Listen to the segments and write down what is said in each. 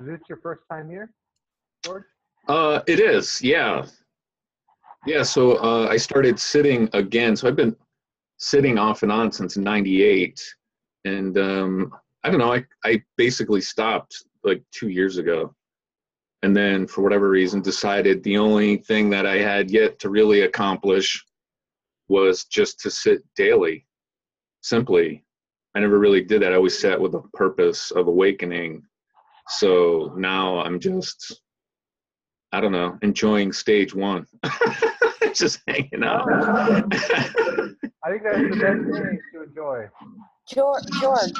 Is this your first time here, George? Uh, it is, yeah. Yeah, so uh, I started sitting again. So I've been sitting off and on since 98. And um, I don't know, I, I basically stopped like two years ago. And then for whatever reason decided the only thing that I had yet to really accomplish was just to sit daily, simply. I never really did that. I always sat with a purpose of awakening. So now I'm just, I don't know, enjoying stage one. just hanging out. I think that's the best thing to enjoy. George, George,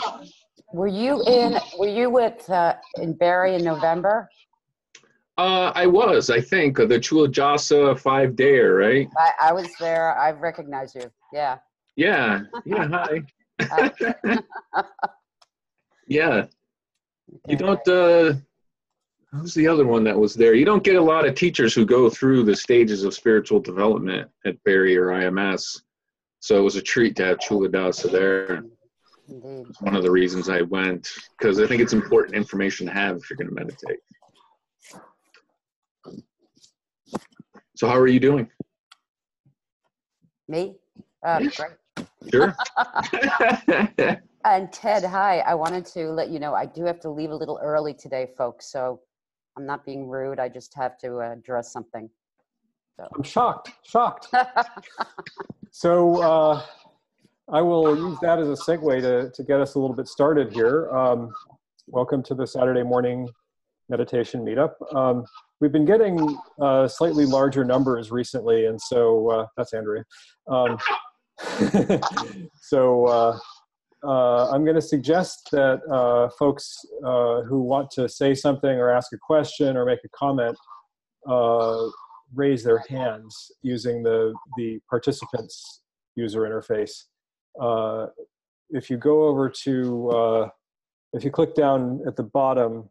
were you in, were you with, uh, in Barre in November? Uh, I was, I think, uh, the Culadasa five dayer, right? I, I was there. I recognize you. Yeah. Yeah, yeah, hi. Uh, Yeah, you don't, uh, who's the other one that was there? You don't get a lot of teachers who go through the stages of spiritual development at Barre or IMS. So it was a treat to have Culadasa there. Indeed. It's one of the reasons I went, because I think it's important information to have if you're going to meditate. So how are you doing? Me? Uh, Yeah. great. Sure. And Ted, hi. I wanted to let you know I do have to leave a little early today, folks. So I'm not being rude. I just have to uh, address something. I'm shocked, shocked. So uh, I will use that as a segue to, to get us a little bit started here. Um, welcome to the Saturday morning meditation meetup. Um, we've been getting uh, slightly larger numbers recently, and so uh, that's Andrea. Um, so uh, I'm going to suggest that uh, folks uh, who want to say something or ask a question or make a comment uh, raise their hands using the the participants user interface. Uh, if you go over to uh, if you click down at the bottom,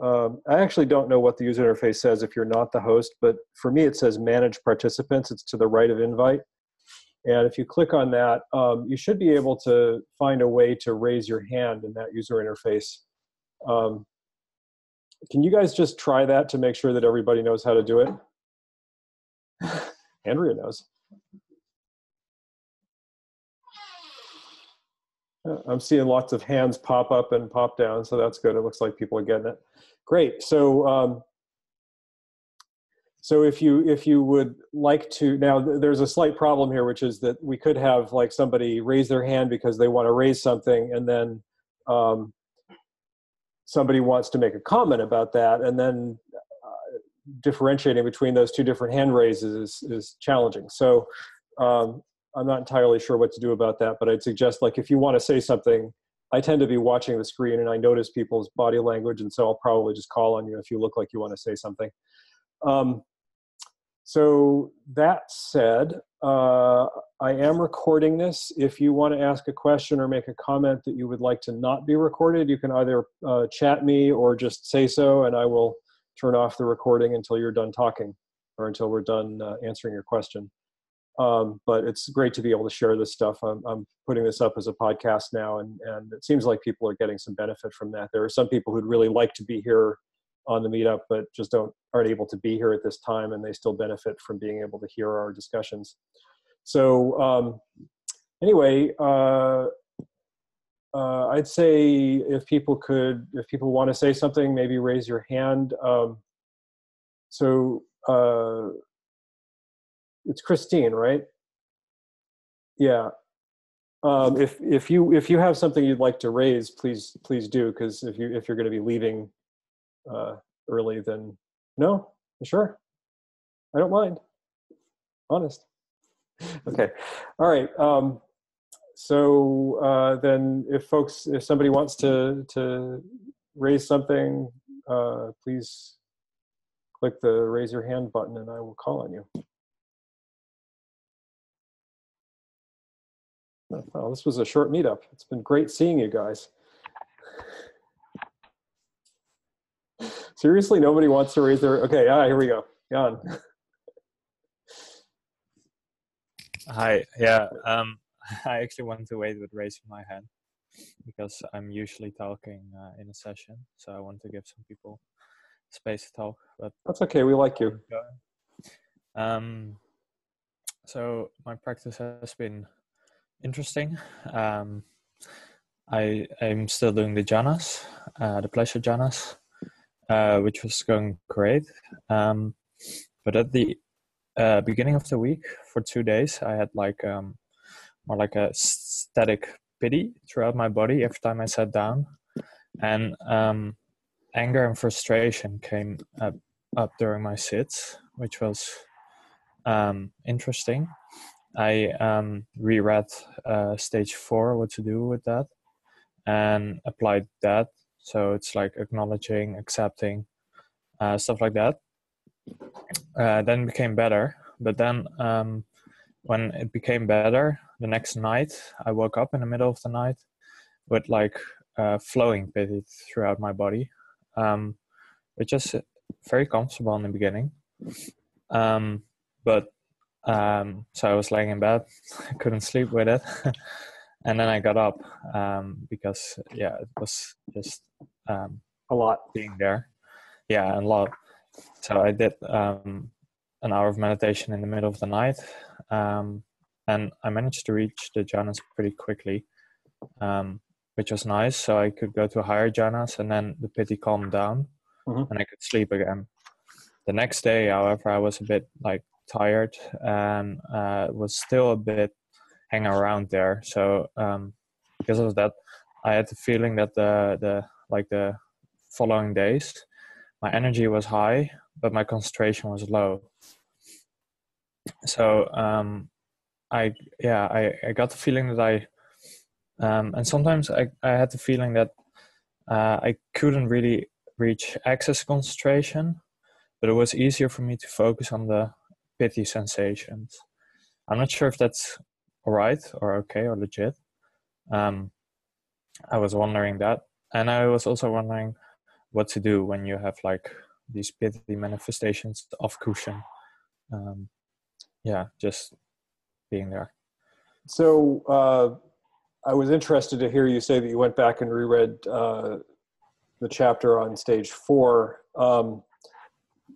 um, I actually don't know what the user interface says if you're not the host, but for me it says manage participants. It's to the right of invite. And if you click on that, um, you should be able to find a way to raise your hand in that user interface. Um, can you guys just try that to make sure that everybody knows how to do it? Andrea knows. Uh, I'm seeing lots of hands pop up and pop down, so that's good. It looks like people are getting it. Great. So, um, so if you if you would like to now, th- there's a slight problem here, which is that we could have like somebody raise their hand because they want to raise something, and then um, somebody wants to make a comment about that, and then uh, differentiating between those two different hand raises is, is challenging. So um, I'm not entirely sure what to do about that, but I'd suggest like if you want to say something, I tend to be watching the screen and I notice people's body language, and so I'll probably just call on you if you look like you want to say something. Um, so that said, uh, I am recording this. If you want to ask a question or make a comment that you would like to not be recorded, you can either uh, chat me or just say so, and I will turn off the recording until you're done talking or until we're done uh, answering your question. Um, but it's great to be able to share this stuff. I'm, I'm putting this up as a podcast now, and, and it seems like people are getting some benefit from that. There are some people who'd really like to be here on the meetup, but just don't aren't able to be here at this time, and they still benefit from being able to hear our discussions. So um, anyway, uh, uh, I'd say if people could, if people want to say something, maybe raise your hand. Um, so uh, it's Christine, right? Yeah. Um, if if you if you have something you'd like to raise, please please do. Because if you if you're going to be leaving uh, early, then no, sure, I don't mind. Honest. Okay. All right. Um, so uh, then, if folks, if somebody wants to to raise something, uh, please click the raise your hand button, and I will call on you. Oh, this was a short meetup. It's been great seeing you guys. Seriously, nobody wants to raise their. Okay, ah, here we go. Jan. Hi. Yeah. Um, I actually want to wait with raising my hand. because I'm usually talking uh, in a session. So I want to give some people space to talk. But That's okay. We like you. um, so my practice has been interesting. Um, I am still doing the jhanas, uh, the pleasure jhanas, uh, which was going great. Um, but at the uh, beginning of the week, for two days, I had like um, more like a static piti throughout my body every time I sat down, and um, anger and frustration came up, up during my sits, which was um, interesting. I um, reread uh, stage four, what to do with that, and applied that. So it's like acknowledging, accepting, uh, stuff like that. Uh, then became better. But then um, when it became better, the next night I woke up in the middle of the night with like uh, flowing piti throughout my body, um, which is very comfortable in the beginning. Um, but um, so I was laying in bed, I couldn't sleep with it, and then I got up um, because yeah, it was just um, A lot. being there. Yeah, a lot. So I did um, an hour of meditation in the middle of the night, um, and I managed to reach the jhanas pretty quickly, um, which was nice. So I could go to higher jhanas, and then the piti calmed down, Mhm. and I could sleep again. The next day, however, I was a bit like tired and uh, was still a bit hanging around there. So um, because of that, I had the feeling that the the like the following days, my energy was high, but my concentration was low. So um, I yeah I, I got the feeling that I um, and sometimes I, I had the feeling that uh, I couldn't really reach access concentration, but it was easier for me to focus on the piti sensations. I'm not sure if that's all right or okay or legit. Um, I was wondering that, and I was also wondering what to do when you have like these piti manifestations of cushion. Um, yeah, just being there. So uh, I was interested to hear you say that you went back and reread uh, the chapter on stage four. Um,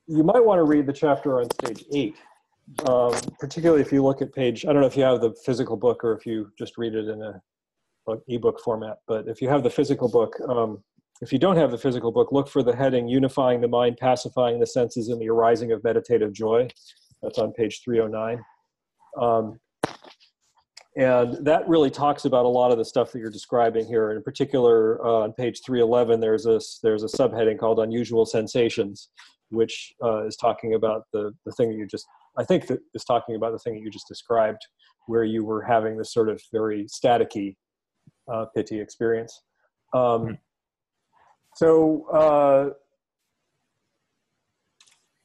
you might want to read the chapter on stage eight, um, particularly if you look at page. I don't know if you have the physical book or if you just read it in a book, ebook format. But if you have the physical book, um, if you don't have the physical book, look for the heading "Unifying the Mind, Pacifying the Senses, and the Arising of Meditative Joy." That's on page 309. Um, and that really talks about a lot of the stuff that you're describing here. In particular, uh, on page 311, there's a there's a subheading called "Unusual Sensations," which uh, is talking about the the thing that you just I think that is talking about the thing that you just described, where you were having this sort of very staticky uh, piti experience. Um, so, uh,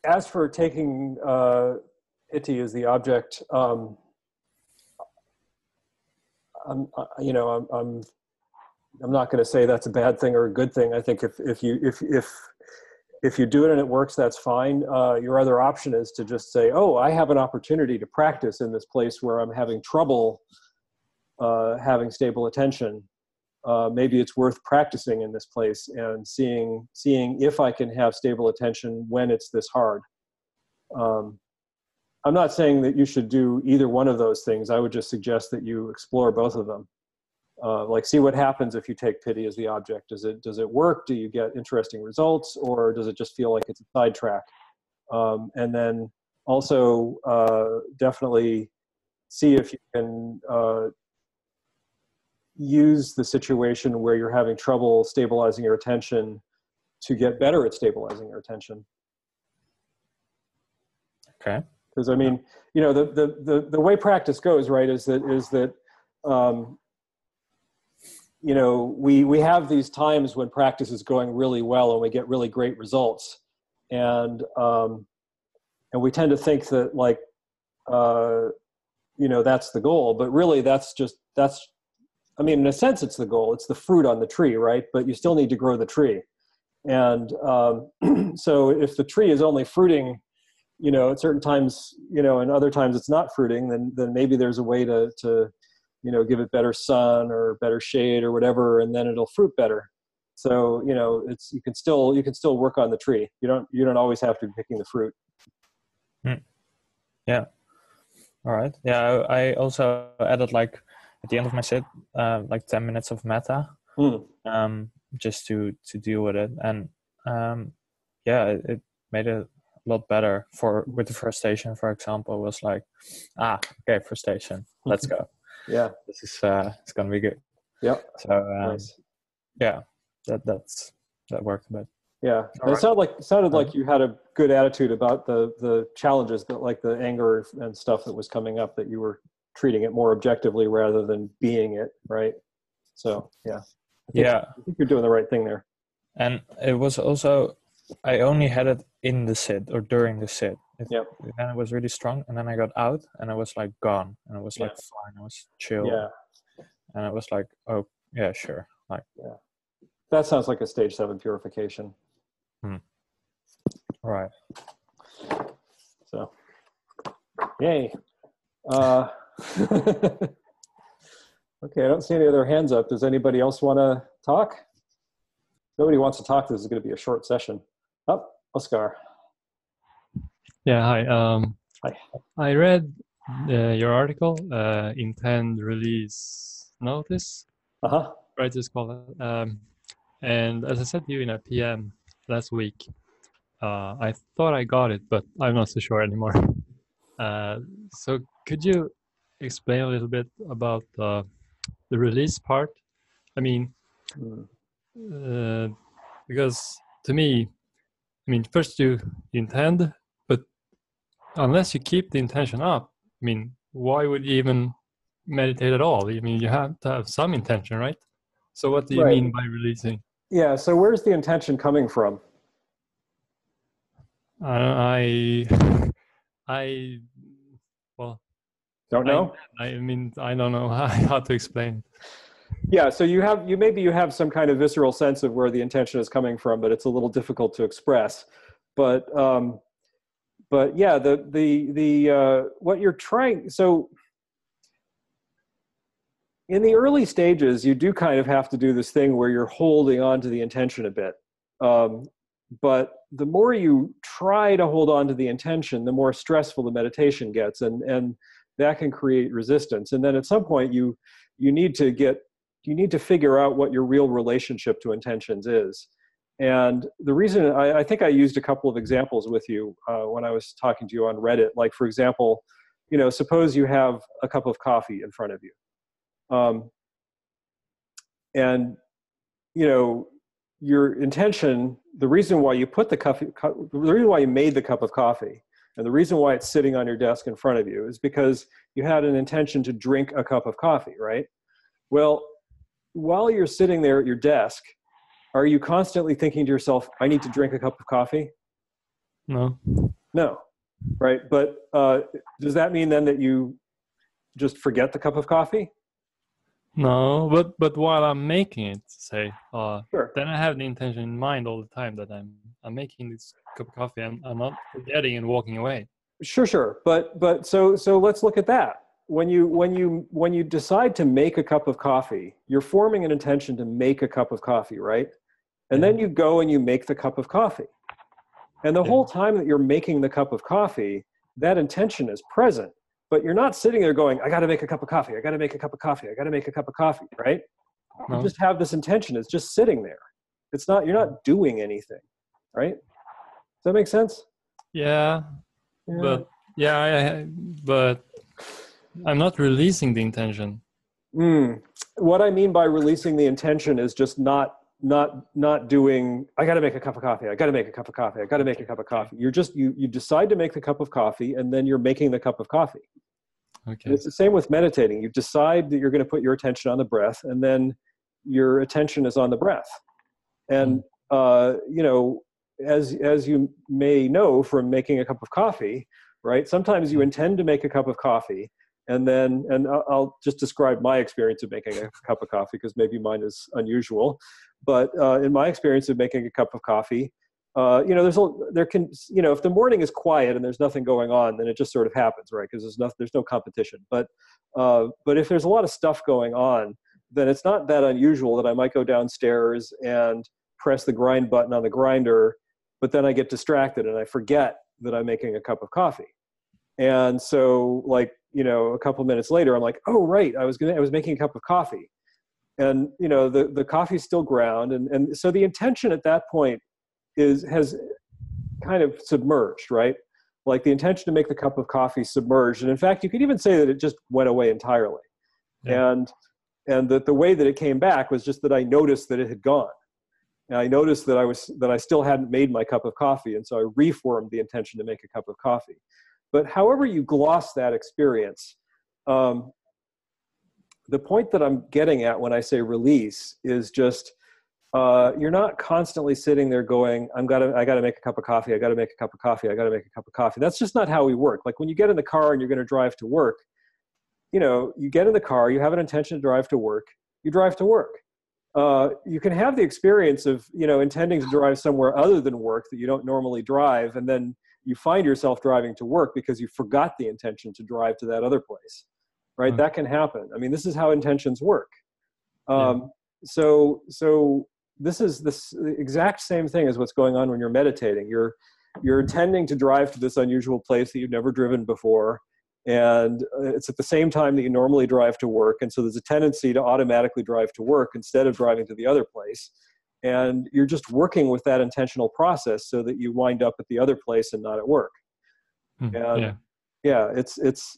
as for taking uh, piti as the object. Um, I'm, uh, you know, I'm, I'm, I'm not going to say that's a bad thing or a good thing. I think if, if you, if, if, if you do it and it works, that's fine. Uh, your other option is to just say, oh, I have an opportunity to practice in this place where I'm having trouble uh, having stable attention. Uh, maybe it's worth practicing in this place and seeing, seeing if I can have stable attention when it's this hard. Um, I'm not saying that you should do either one of those things. I would just suggest that you explore both of them. Uh, like see what happens if you take piti as the object. Does it does it work? Do you get interesting results, or does it just feel like it's a sidetrack? Um, and then also uh, definitely see if you can uh, use the situation where you're having trouble stabilizing your attention to get better at stabilizing your attention. Okay. because I mean, you know, the, the the the way practice goes, right, is that is that um, you know we we have these times when practice is going really well and we get really great results, and um, and we tend to think that like uh, you know that's the goal, but really that's just that's I mean, in a sense, it's the goal. It's the fruit on the tree, right? But you still need to grow the tree, and um, so if the tree is only fruiting you know at certain times you know and other times it's not fruiting then then maybe there's a way to to you know give it better sun or better shade or whatever and then it'll fruit better so you know it's you can still you can still work on the tree you don't you don't always have to be picking the fruit Yeah. All right. Yeah. I I also added like at the end of my set uh, like ten minutes of metta, Hmm. um, just to to deal with it, and um, yeah, it, it made it a lot better. For with the first station, for example, was like, ah, okay, first station, let's go. Yeah This is uh, it's gonna be good. Yeah. So um, nice. yeah, that that's that worked a bit. yeah it right. sounded like sounded like you had a good attitude about the the challenges that like the anger and stuff that was coming up that you were treating it more objectively rather than being it right so yeah I think, Yeah. I think you're doing the right thing there and it was also i only had it in the sit or during the sit it, Yep. then it was really strong and then i got out and I was like gone and it was like fine I was chill yeah and I was like oh yeah sure like yeah. that sounds like a stage seven purification Hmm. Right. So, yay. Uh, okay, I don't see any other hands up. Does anybody else want to talk? Nobody wants to talk. This is going to be a short session. Up, oh, Oscar. Yeah, hi. Um, Hi. I read uh, your article, uh, Intend Release Notice, Uh huh. right? It's called. it. Um, and as I said to you in a PM last week, uh, I thought I got it, but I'm not so sure anymore. Uh, so could you explain a little bit about uh, the release part? I mean, uh, because to me, I mean, first you intend, unless you keep the intention up, I mean, why would you even meditate at all? I mean, you have to have some intention, right? So, what do you Right. mean by releasing? Yeah. So, where's the intention coming from? I, I, well, Don't know. I, I mean, I don't know how, how to explain. Yeah. So you have you maybe you have some kind of visceral sense of where the intention is coming from, but it's a little difficult to express. But um, but yeah, the the the uh, what you're trying so in the early stages, you do kind of have to do this thing where you're holding on to the intention a bit. Um, but the more you try to hold on to the intention, the more stressful the meditation gets, and and that can create resistance. And then at some point, you you need to get you need to figure out what your real relationship to intentions is. And the reason I, I think I used a couple of examples with you uh, when I was talking to you on Reddit. Like for example, you know, suppose you have a cup of coffee in front of you, um, and you know your intention. The reason why you put the coffee, the reason why you made the cup of coffee, and the reason why it's sitting on your desk in front of you is because you had an intention to drink a cup of coffee, right? Well, while you're sitting there at your desk, are you constantly thinking to yourself, I need to drink a cup of coffee? No. No, right? But uh, does that mean then that you just forget the cup of coffee? No, but but while I'm making it, say, uh, Sure. then I have the intention in mind all the time that I'm I'm making this cup of coffee. I'm I'm not forgetting and walking away. Sure, sure. But but so so let's look at that. When you when you when you decide to make a cup of coffee, you're forming an intention to make a cup of coffee, right? And then you go and you make the cup of coffee. And the Yeah. whole time that you're making the cup of coffee, that intention is present. But you're not sitting there going, I got to make a cup of coffee. I got to make a cup of coffee. I got to make a cup of coffee, right? No. You just have this intention. It's just sitting there. It's not, you're not doing anything, right? Does that make sense? Yeah, Yeah. but yeah, I, I, but I'm not releasing the intention. Mm. What I mean by releasing the intention is just not not not doing I got to make a cup of coffee. I got to make a cup of coffee. I got to make a cup of coffee. You're just you you decide to make the cup of coffee and then you're making the cup of coffee. And Okay. it's the same with meditating. You decide that you're going to put your attention on the breath and then your attention is on the breath. And uh, you know, as as you may know from making a cup of coffee, right? Sometimes you intend to make a cup of coffee and then and I'll just describe my experience of making a cup of coffee because maybe mine is unusual. But uh, in my experience of making a cup of coffee, uh, you know, there's a, there can, you know, if the morning is quiet and there's nothing going on, then it just sort of happens, right? Because there's no, there's no competition. But, uh, but if there's a lot of stuff going on, then it's not that unusual that I might go downstairs and press the grind button on the grinder, but then I get distracted and I forget that I'm making a cup of coffee. And so, like, you know, a couple minutes later, I'm like, oh, right, I was gonna, I was making a cup of coffee. And, you know, the, the coffee's still ground. And, and so the intention at that point is has kind of submerged, right? Like the intention to make the cup of coffee submerged, and in fact, you could even say that it just went away entirely. Yeah. And and that the way that it came back was just that I noticed that it had gone. And I noticed that I was that I still hadn't made my cup of coffee, and so I reformed the intention to make a cup of coffee. But however you gloss that experience, um, the point that I'm getting at when I say release is just uh, you're not constantly sitting there going, "I'm gotta, I gotta make a cup of coffee. I gotta make a cup of coffee. I gotta make a cup of coffee." That's just not how we work. Like when you get in the car and you're going to drive to work, you know, you get in the car, you have an intention to drive to work, you drive to work. Uh, you can have the experience of, you know, intending to drive somewhere other than work that you don't normally drive, and then you find yourself driving to work because you forgot the intention to drive to that other place, right? Mm. That can happen. I mean, this is how intentions work. Yeah. Um, So, so this is this exact same thing as what's going on when you're meditating. You're you're intending to drive to this unusual place that you've never driven before, and uh, it's at the same time that you normally drive to work, and so there's a tendency to automatically drive to work instead of driving to the other place. And you're just working with that intentional process so that you wind up at the other place and not at work. Mm, Yeah. yeah. Yeah, it's it's.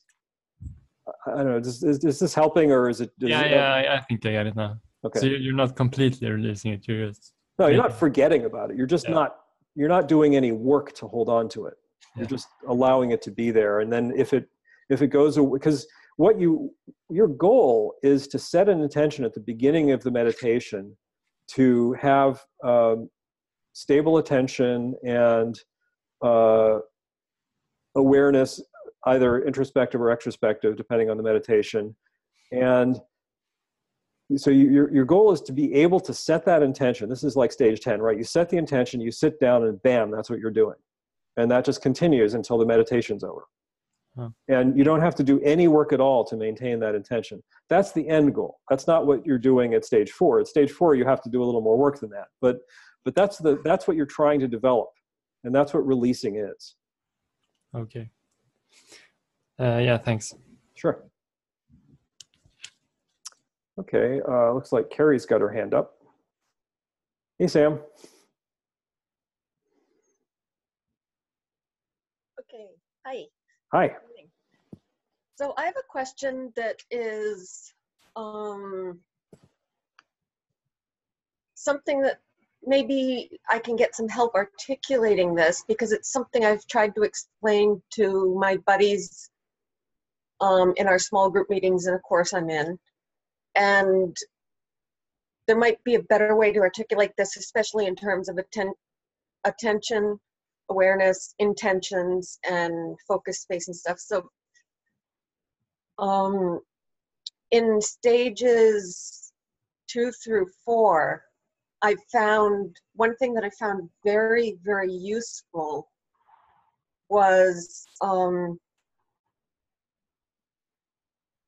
I don't know. Is, is, is this helping or is it? Is Yeah, it- yeah, I, I think I get it now. Okay. So you're not completely releasing it. You're just No, you're not forgetting about it. You're just Yeah. not you're not doing any work to hold on to it. You're Yeah. just allowing it to be there. And then if it if it goes away because what you your goal is to set an intention at the beginning of the meditation to have um, stable attention and uh, awareness, either introspective or extrospective, depending on the meditation. And so you, your, your goal is to be able to set that intention. This is like stage 10 right? You set the intention you sit down and bam that's what you're doing. And that just continues until the meditation's over. Huh. and you don't have to do any work at all to maintain that intention. That's the end goal. That's not what you're doing at stage four. At stage four you have to do a little more work than that. But but that's the that's what you're trying to develop. And that's what releasing is. Okay. Uh, yeah, thanks. sure okay uh, looks like carrie's got her hand up hey sam Okay, hi. hi good morning. So I have a question that is um, something that maybe I can get some help articulating this because it's something I've tried to explain to my buddies um, in our small group meetings in a course I'm in. And there might be a better way to articulate this, especially in terms of atten- attention awareness, intentions, and focus space and stuff. So, um, in stages two through four, I found one thing that I found very, very useful was um,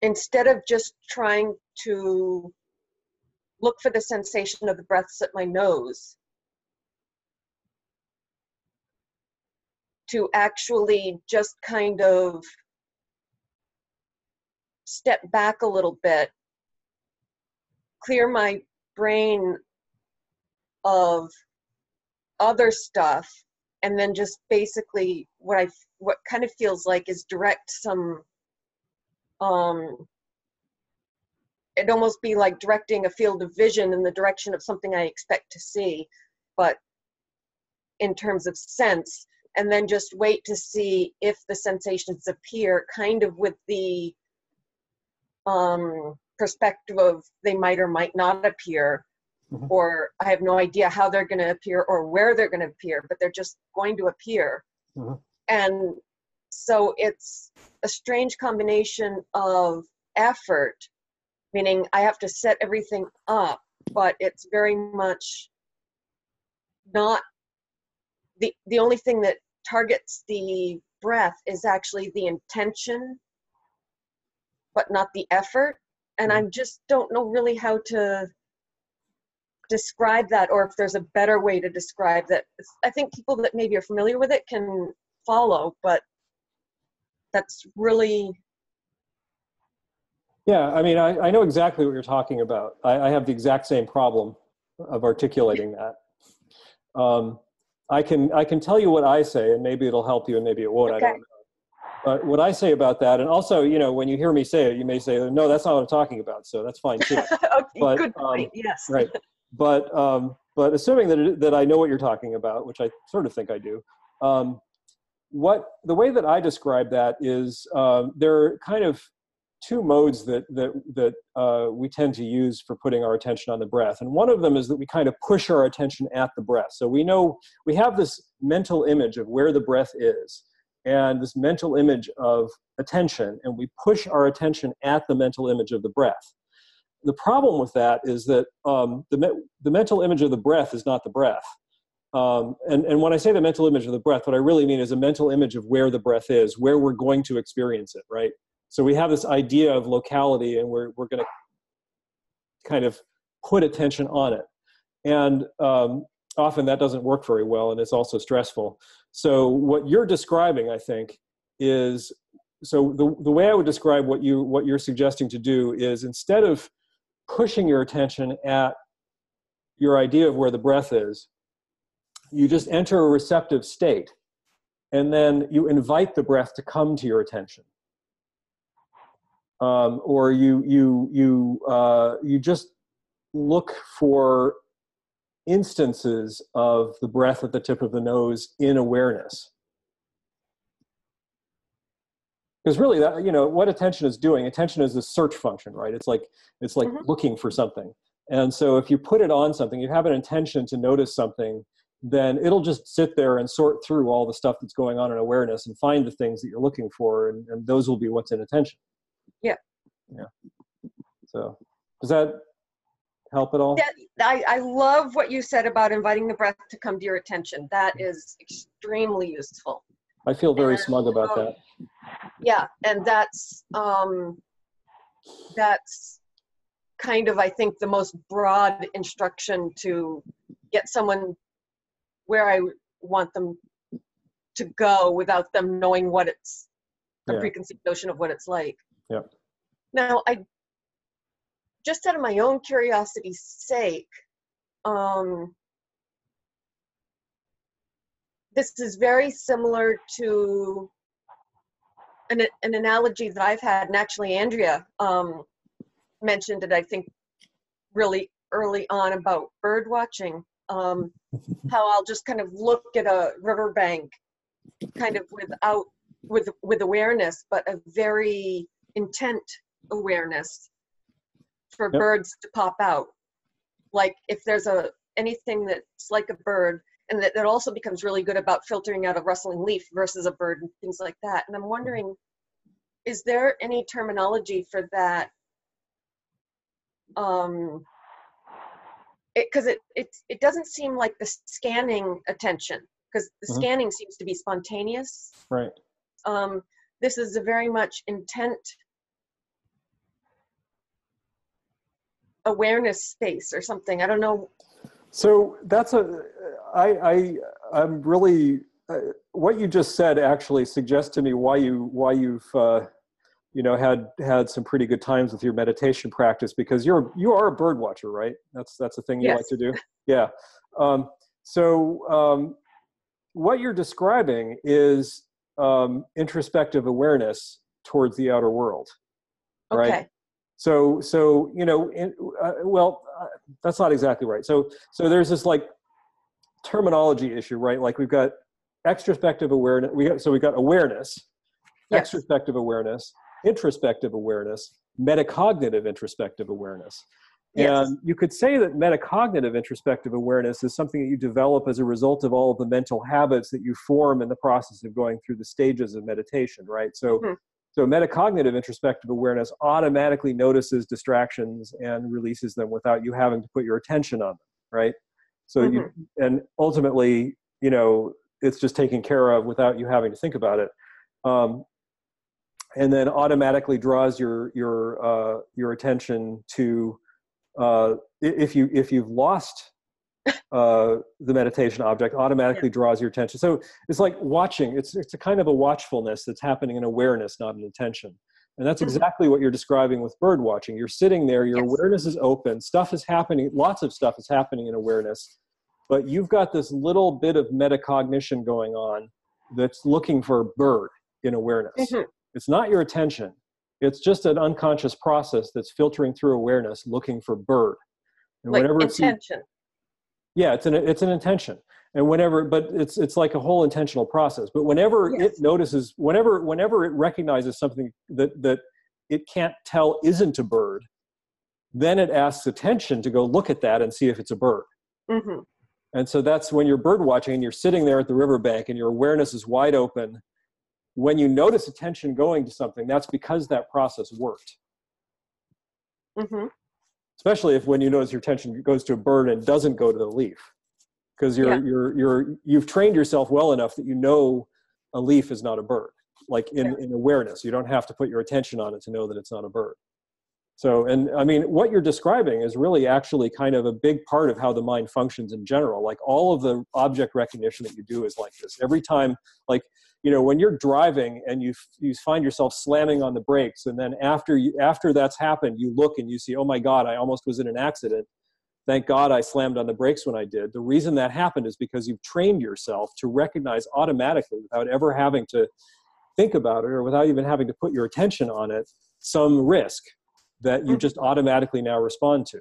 instead of just trying to look for the sensation of the breaths at my nose, to actually just kind of step back a little bit, clear my brain of other stuff, and then just basically what I what kind of feels like is direct some um it'd almost be like directing a field of vision in the direction of something I expect to see, but in terms of sense, and then just wait to see if the sensations appear, kind of with the um, perspective of they might or might not appear, Mhm. or I have no idea how they're going to appear or where they're going to appear, but they're just going to appear. Mhm. And so it's a strange combination of effort, meaning I have to set everything up, but it's very much not the the only thing that targets the breath is actually the intention but not the effort and i just don't know really how to describe that or if there's a better way to describe that i think people that maybe are familiar with it can follow but that's really Yeah, I mean, I, I know exactly what you're talking about. I, I have the exact same problem of articulating that. Um, I can I can tell you what I say, and maybe it'll help you, and maybe it won't. I Okay. don't know. But what I say about that, and also, you know, when you hear me say it, you may say, "No, that's not what I'm talking about." So that's fine too. okay, But, good um, point yes right. But um, but assuming that it, that I know what you're talking about, which I sort of think I do, um, what the way that I describe that is um, there are kind of two modes that that that uh, we tend to use for putting our attention on the breath, and one of them is that we kind of push our attention at the breath. So we know we have this mental image of where the breath is, and this mental image of attention, and we push our attention at the mental image of the breath the problem with that is that um, the, me- the mental image of the breath is not the breath. Um, and, and when I say the mental image of the breath, what I really mean is a mental image of where the breath is, where we're going to experience it, right? So we have this idea of locality and we're, we're going to kind of put attention on it. And um, often that doesn't work very well and it's also stressful. So what you're describing, I think, is so the, the way I would describe what you what you're suggesting to do is instead of pushing your attention at your idea of where the breath is, you just enter a receptive state and then you invite the breath to come to your attention. Um, or you, you, you, uh, you just look for instances of the breath at the tip of the nose in awareness. Because really, that you know what attention is doing. Attention is a search function, right? It's like it's like Mhm. looking for something. And so, if you put it on something, you have an intention to notice something, then it'll just sit there and sort through all the stuff that's going on in awareness and find the things that you're looking for, and, and those will be what's in attention. Yeah. Yeah. So, does that help at all? That, I, I love what you said about inviting the breath to come to your attention. That is extremely useful. I feel very And, smug about um, that. Yeah, and that's um, that's kind of I think the most broad instruction to get someone where I want them to go without them knowing what it's a Yeah. preconceived notion of what it's like. Yep. Now I just out of my own curiosity's sake, um, this is very similar to an, an analogy that I've had, and actually Andrea um, mentioned it, I think, really early on about bird watching. Um, how I'll just kind of look at a riverbank, kind of without with with awareness, but a very intent awareness for Yep. birds to pop out. Like if there's a anything that's like a bird, and that, that also becomes really good about filtering out a rustling leaf versus a bird and things like that. And I'm wondering, is there any terminology for that? Um, because it, it it doesn't seem like the scanning attention because the Mhm. scanning seems to be spontaneous. Right. Um, this is a very much intent awareness space or something. I don't know. So that's a, I, I, I'm really, uh, what you just said actually suggests to me why you, why you've, uh, you know, had had some pretty good times with your meditation practice because you're you are a bird watcher, right? That's that's a thing you like to do. Yeah. Um, so um, what you're describing is um, introspective awareness towards the outer world, right? Okay. So so you know in, uh, well uh, that's not exactly right so so there's this like terminology issue right like we've got extrospective awareness we got so we've got awareness Yes. extrospective awareness introspective awareness metacognitive introspective awareness Yes. and you could say that metacognitive introspective awareness is something that you develop as a result of all of the mental habits that you form in the process of going through the stages of meditation, right? So, Hmm. So metacognitive introspective awareness automatically notices distractions and releases them without you having to put your attention on them, right? So you and ultimately, you know, it's just taken care of without you having to think about it. Um, and then automatically draws your your uh, your attention to uh, if you if you've lost uh, the meditation object automatically draws your attention so it's like watching it's it's a kind of a watchfulness that's happening in awareness not in attention and that's Mhm. exactly what you're describing with bird watching you're sitting there your Yes. awareness is open stuff is happening lots of stuff is happening in awareness but you've got this little bit of metacognition going on that's looking for a bird in awareness Mhm. it's not your attention it's just an unconscious process that's filtering through awareness looking for bird and like whenever intention. Yeah it's an it's an intention. And whenever but it's it's like a whole intentional process. But whenever Yes. it notices whenever whenever it recognizes something that that it can't tell isn't a bird then it asks attention to go look at that and see if it's a bird. Hmm and so that's when you're bird watching and you're sitting there at the riverbank and your awareness is wide open when you notice attention going to something that's because that process worked. Hmm especially if when you notice your attention goes to a bird and doesn't go to the leaf because you're Yeah. you're you're you've trained yourself well enough that you know a leaf is not a bird like in, in awareness. You don't have to put your attention on it to know that it's not a bird so and i mean what you're describing is really actually kind of a big part of how the mind functions in general. Like all of the object recognition that you do is like this. Every time like you know when you're driving and you you find yourself slamming on the brakes and then after you after that's happened you look and you see oh my god i almost was in an accident thank god i slammed on the brakes when i did the reason that happened is because you've trained yourself to recognize automatically without ever having to think about it or without even having to put your attention on it some risk that you Mhm. just automatically now respond to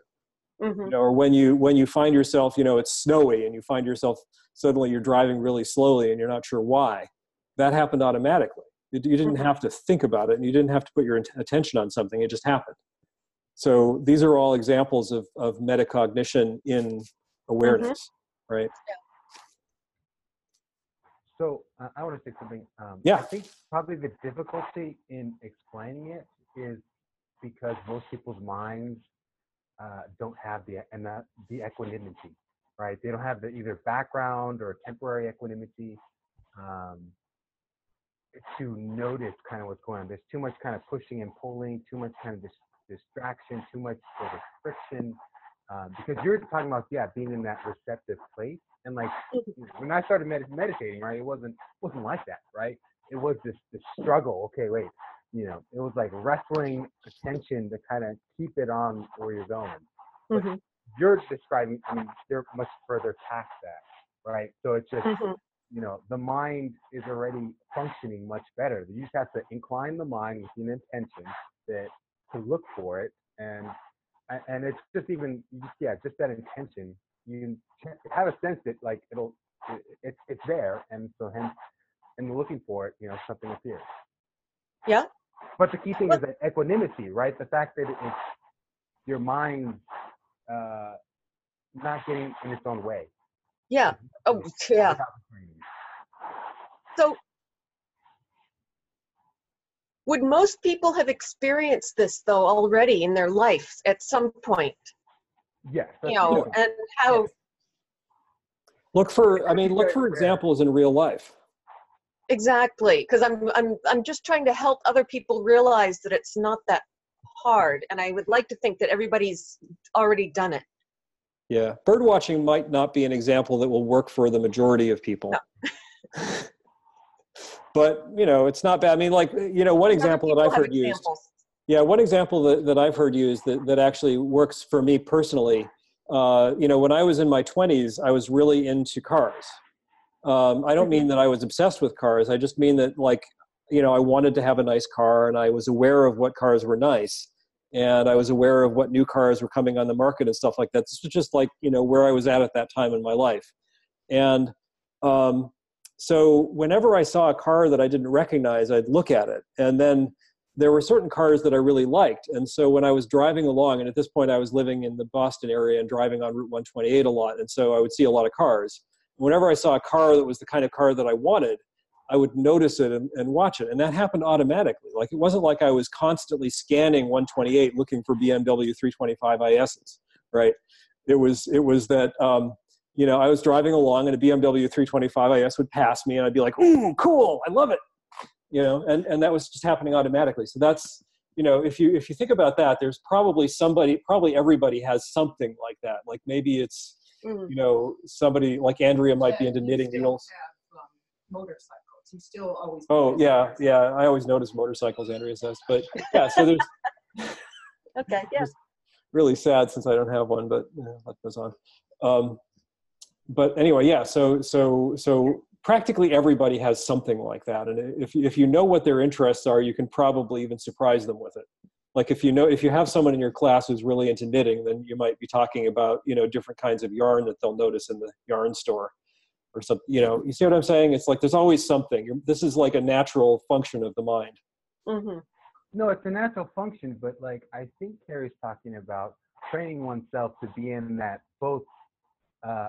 hmm you know, or when you when you find yourself, you know, it's snowy and you find yourself suddenly you're driving really slowly and you're not sure why. That happened automatically. You, you didn't Mhm. have to think about it and you didn't have to put your attention on something. It just happened. So these are all examples of of metacognition in awareness, right? So uh, I want to say something. Um, Yeah. I think probably the difficulty in explaining it is because most people's minds uh, don't have the and that the equanimity, right? They don't have the either background or temporary equanimity um, to notice kind of what's going on. There's too much kind of pushing and pulling, too much kind of dis- distraction, too much sort of friction. Um, because you're talking about yeah, being in that receptive place, and like when I started med- meditating, right, it wasn't wasn't like that, right? It was this this struggle. Okay, wait, you know, it was like wrestling attention to kind of keep it on where you're going. But hmm you're describing, I mean, they're much further past that, right? So it's just, hmm you know, the mind is already functioning much better. You just have to incline the mind with an intention that to look for it, and and it's just even, yeah, just that intention. You have a sense that like it'll, it, it's it's there, and so hence, and looking for it, you know, something appears. Yeah. But the key thing is that equanimity, right? The fact that it's your mind uh, not getting in its own way. Yeah. Oh, yeah. Without the training. So, would most people have experienced this though already in their life at some point? Yes. You know, true. and how? Look for I mean, look for examples in real life. Exactly, because I'm I'm I'm just trying to help other people realize that it's not that hard, and I would like to think that everybody's already done it. Yeah, bird watching might not be an example that will work for the majority of people. but you know, it's not bad. I mean, like you know, one example that I've heard used. Yeah, one example that, that I've heard used that, that actually works for me personally. Uh, you know, when I was in my 20s, I was really into cars. Um, I don't mean that I was obsessed with cars. I just mean that, like, you know, I wanted to have a nice car and I was aware of what cars were nice. And I was aware of what new cars were coming on the market and stuff like that. This was just like, you know, where I was at at that time in my life. And um, so whenever I saw a car that I didn't recognize, I'd look at it. And then there were certain cars that I really liked. And so when I was driving along, and at this point I was living in the Boston area and driving on Route 128 a lot, and so I would see a lot of cars. Whenever I saw a car that was the kind of car that I wanted, I would notice it and, and watch it. And that happened automatically. Like it wasn't like I was constantly scanning 128 looking for BMW 325 ISs, right? It was, it was that, um, you know, I was driving along and a BMW 325 IS would pass me and I'd be like, ooh, cool, I love it. You know, and, and that was just happening automatically. So that's, you know, if you if you think about that, there's probably somebody, probably everybody has something like that. Like maybe it's, Mhm. you know, somebody like Andrea might be into knitting needles. have, um, Motorcycles, you still always. Oh yeah, yeah. I always notice motorcycles, Andrea says, but yeah. So there's Okay, yeah. really sad since I don't have one, but you know, what goes on. Um, but anyway, yeah. So so so practically everybody has something like that, and if if you know what their interests are, you can probably even surprise them with it. Like if you know if you have someone in your class who's really into knitting, then you might be talking about you know different kinds of yarn that they'll notice in the yarn store or something. You know, you see what I'm saying? It's like there's always something. You're, this is like a natural function of the mind. hmm No, it's a natural function, but like I think Carrie's talking about training oneself to be in that both uh,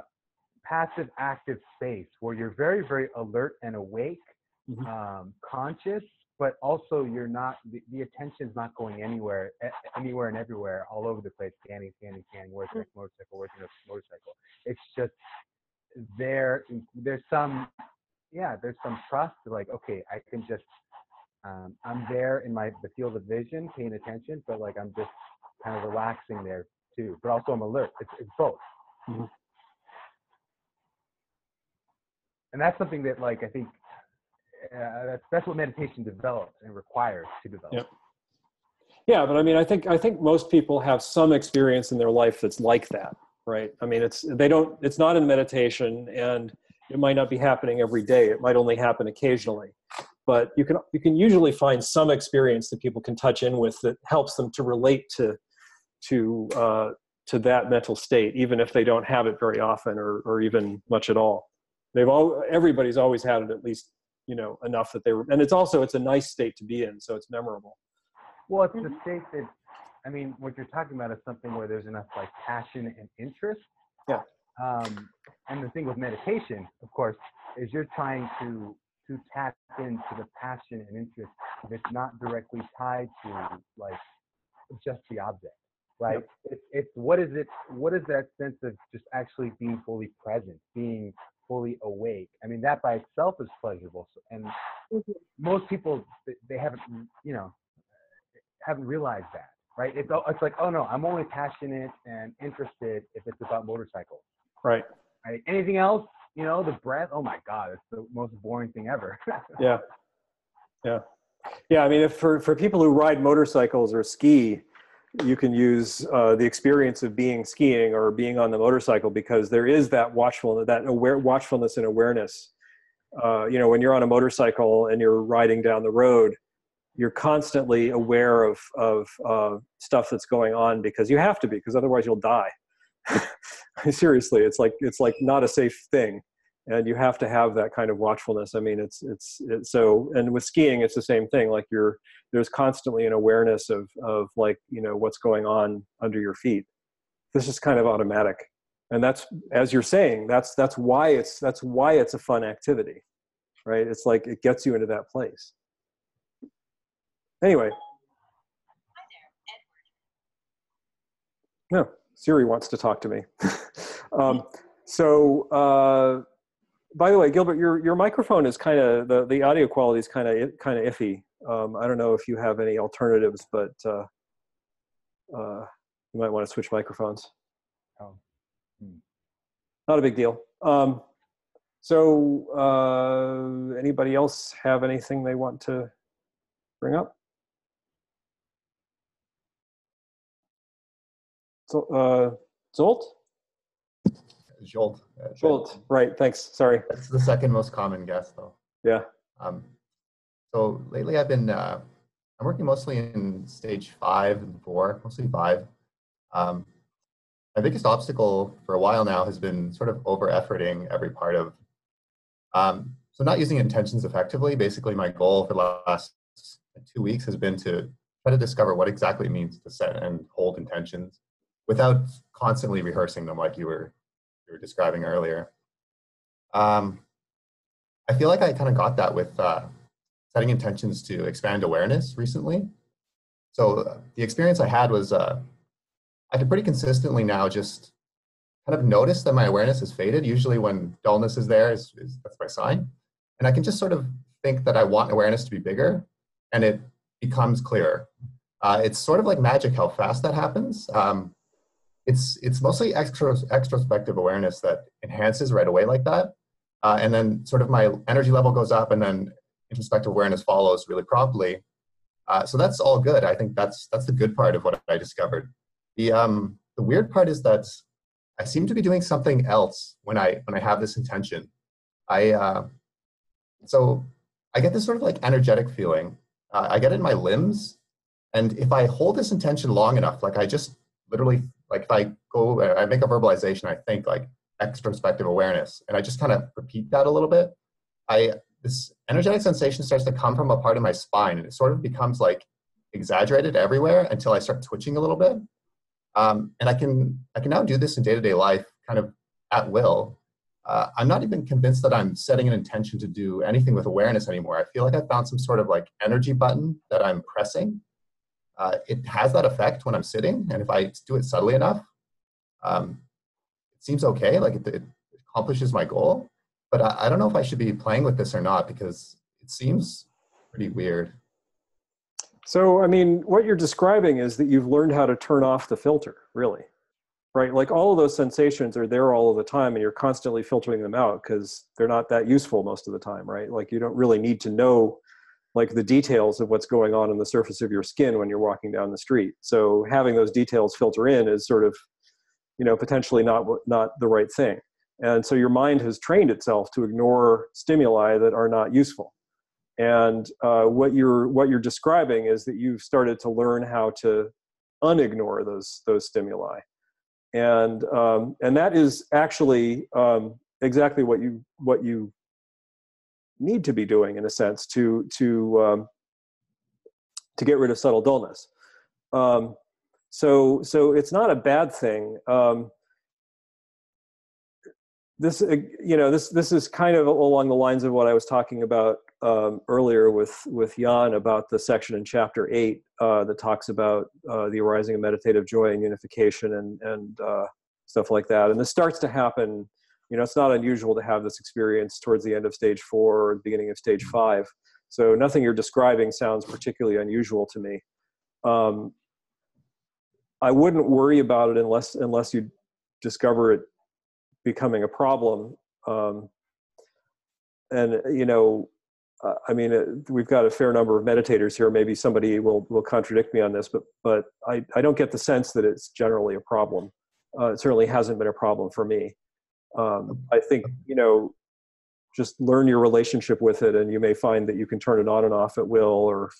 passive active space where you're very, very alert and awake, Mhm. um, conscious, but also you're not, the, the attention's not going anywhere, anywhere and everywhere, all over the place, scanning, scanning, scanning, where's the next motorcycle, where's the next motorcycle. It's just there, there's some, yeah, there's some trust, like, okay, I can just um, I'm there in my the field of vision, paying attention, but like I'm just kind of relaxing there too. But also I'm alert. It's, it's both. Mhm. And that's something that like I think uh, that's that's what meditation develops and requires to develop. Yep. Yeah, but I mean, I think I think most people have some experience in their life that's like that, right? I mean, it's they don't. It's not in meditation, and it might not be happening every day. It might only happen occasionally, but you can you can usually find some experience that people can touch in with that helps them to relate to to uh, to that mental state, even if they don't have it very often or or even much at all. They've all everybody's always had it at least you know enough that they were, and it's also it's a nice state to be in, so it's memorable. Well, it's the state that, I mean, what you're talking about is something where there's enough like passion and interest. Yeah. Um, and the thing with meditation, of course, is you're trying to to tap into the passion and interest that's not directly tied to like just the object, right? It's it's what is it? What is that sense of just actually being fully present, being fully awake? I mean, that by itself is pleasurable, so, and Mhm. most people they- they haven't, you know, haven't realized that, right? It's it's like, oh no, I'm only passionate and interested if it's about motorcycles. Right. Right? Anything else, you know, the breath. Oh my God, it's the most boring thing ever. Yeah. Yeah. Yeah. I mean, if for, for people who ride motorcycles or ski, you can use uh, the experience of being skiing or being on the motorcycle because there is that watchfulness, that aware watchfulness and awareness. Uh, you know, when you're on a motorcycle and you're riding down the road, you're constantly aware of of uh, stuff that's going on because you have to be because otherwise you'll die. Seriously, it's like it's like not a safe thing and you have to have that kind of watchfulness. I mean it's it's, it's so and with skiing it's the same thing like you're there's constantly an awareness of of like you know what's going on under your feet. This is kind of automatic and that's as you're saying that's that's why it's that's why it's a fun activity right? It's like it gets you into that place. Anyway. Hi there, Edward. no siri wants to talk to me. Um, so uh, by the way, Gilbert, your your microphone is kind of the the audio quality is kind of kind of iffy. Um, I don't know if you have any alternatives, but uh, uh, you might want to switch microphones. Oh. Hmm. Not a big deal. Um, so, uh, anybody else have anything they want to bring up? So, uh, Zolt? Jolt. uh, Zolt, right, thanks, sorry. That's the second most common guess, though. Yeah, Um, so lately, I've been uh, I'm working mostly in stage five and four, mostly five. Um, my biggest obstacle for a while now has been sort of over efforting every part of. Um, so not using intentions effectively. Basically, my goal for the last two weeks has been to try to discover what exactly it means to set and hold intentions without constantly rehearsing them, like you were you were describing earlier. Um, I feel like I kind of got that with uh, setting intentions to expand awareness recently. So uh, the experience I had was uh, I can pretty consistently now just kind of notice that my awareness has faded. Usually, when dullness is there, is, is that's my sign, and I can just sort of think that I want awareness to be bigger, and it becomes clearer. Uh, it's sort of like magic how fast that happens. Um, it's it's mostly extra, extrospective awareness that enhances right away like that, uh, and then sort of my energy level goes up, and then introspective awareness follows really promptly. Uh, so that's all good. I think that's that's the good part of what I discovered. The um, the weird part is that I seem to be doing something else when I when I have this intention. I uh, so I get this sort of like energetic feeling. Uh, I get it in my limbs, and if I hold this intention long enough, like I just literally like if I go, I make a verbalization, I think like extrospective awareness, and I just kind of repeat that a little bit. I this energetic sensation starts to come from a part of my spine, and it sort of becomes like exaggerated everywhere until I start twitching a little bit. Um, and I can I can now do this in day to day life, kind of at will. Uh, I'm not even convinced that I'm setting an intention to do anything with awareness anymore. I feel like I found some sort of like energy button that I'm pressing. Uh, it has that effect when I'm sitting, and if I do it subtly enough, um, it seems okay. Like it, it accomplishes my goal. But I, I don't know if I should be playing with this or not because it seems pretty weird. So, I mean, what you're describing is that you've learned how to turn off the filter, really, right? Like all of those sensations are there all of the time and you're constantly filtering them out because they're not that useful most of the time, right? Like you don't really need to know like the details of what's going on on the surface of your skin when you're walking down the street. So having those details filter in is sort of, you know, potentially not not the right thing. And so your mind has trained itself to ignore stimuli that are not useful and uh, what you're what you're describing is that you've started to learn how to unignore those those stimuli and um, and that is actually um, exactly what you what you need to be doing in a sense to to um, to get rid of subtle dullness um, so so it's not a bad thing um, this uh, you know this this is kind of along the lines of what I was talking about um, earlier with with Jan about the section in chapter eight uh, that talks about uh, the arising of meditative joy and unification and and uh, stuff like that. And this starts to happen. You know, it's not unusual to have this experience towards the end of stage four or the beginning of stage five. So nothing you're describing sounds particularly unusual to me. Um, I wouldn't worry about it unless unless you discover it becoming a problem. Um, and you know, uh, I mean, uh, we've got a fair number of meditators here. Maybe somebody will will contradict me on this, but but I I don't get the sense that it's generally a problem. Uh, it certainly hasn't been a problem for me. Um, I think you know, just learn your relationship with it, and you may find that you can turn it on and off at will, or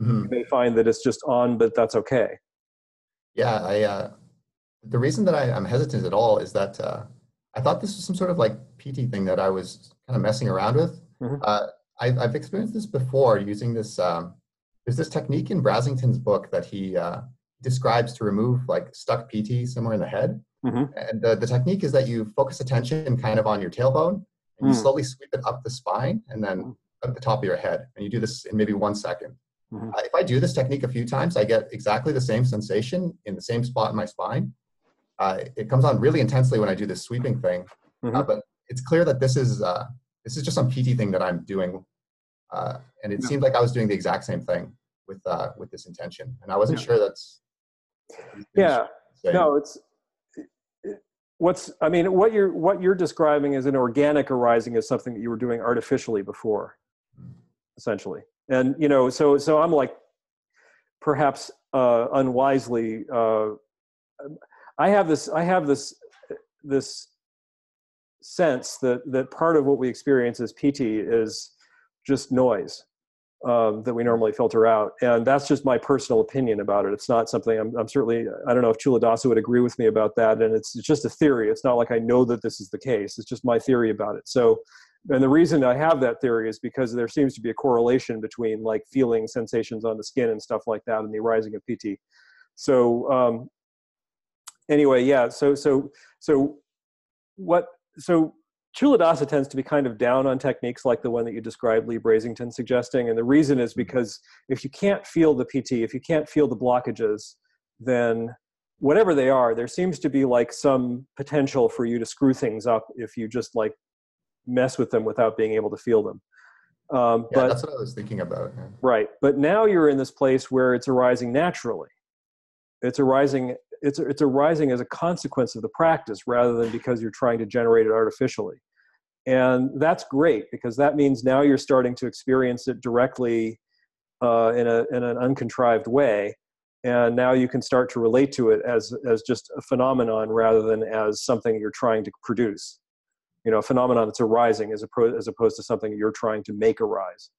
mm-hmm. you may find that it's just on, but that's okay. Yeah, I. Uh, the reason that I, am hesitant at all is that uh, I thought this was some sort of like piti thing that I was kind of messing around with. Mm-hmm. Uh, I've, I've experienced this before using this. Um, there's this technique in Brasington's book that he uh, describes to remove like stuck piti somewhere in the head. Mm-hmm. And the, the technique is that you focus attention kind of on your tailbone and you mm. slowly sweep it up the spine and then mm. up the top of your head. And you do this in maybe one second. Mm-hmm. Uh, if I do this technique a few times, I get exactly the same sensation in the same spot in my spine. Uh, it comes on really intensely when I do this sweeping thing, uh, mm-hmm. uh, but it's clear that this is uh, this is just some piti thing that I'm doing, uh, and it yeah. seemed like I was doing the exact same thing with uh, with this intention, and I wasn't yeah. sure that's. Yeah. No, it's what's i mean what you're what you're describing as an organic arising is something that you were doing artificially before essentially. And you know so so i'm like perhaps uh unwisely uh I have this I have this this sense that that part of what we experience as piti is just noise um, that we normally filter out, and that's just my personal opinion about it. It's not something I'm, I'm certainly I don't know if Culadasa would agree with me about that, and it's, it's just a theory. It's not like I know that this is the case. It's just my theory about it. So. And the reason I have that theory is because there seems to be a correlation between like feeling sensations on the skin and stuff like that and the arising of piti. So um, anyway, yeah. So so so what? So Culadasa tends to be kind of down on techniques like the one that you described Leigh Brasington suggesting, and the reason is because if you can't feel the piti, if you can't feel the blockages, then whatever they are, there seems to be like some potential for you to screw things up if you just like mess with them without being able to feel them. Um, Yeah, but that's what I was thinking about. yeah. Right. But now you're in this place where it's arising naturally. It's arising it's it's arising as a consequence of the practice rather than because you're trying to generate it artificially. And that's great because that means now you're starting to experience it directly uh, in a in an uncontrived way. And now you can start to relate to it as as just a phenomenon rather than as something you're trying to produce. You know, a phenomenon that's arising as opposed as opposed to something you're trying to make arise.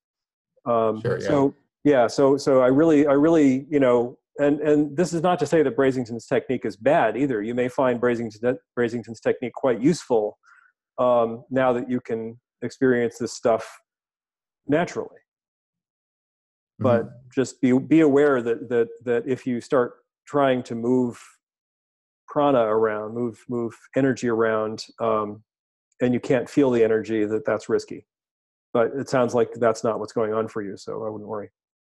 Um, Sure, yeah. So yeah, so so I really I really you know, and and this is not to say that Brasington's technique is bad either. You may find Brasington's technique quite useful um, now that you can experience this stuff naturally. But just be be aware that that that if you start trying to move prana around, move move energy around, um, and you can't feel the energy, that that's risky. But it sounds like that's not what's going on for you, so I wouldn't worry.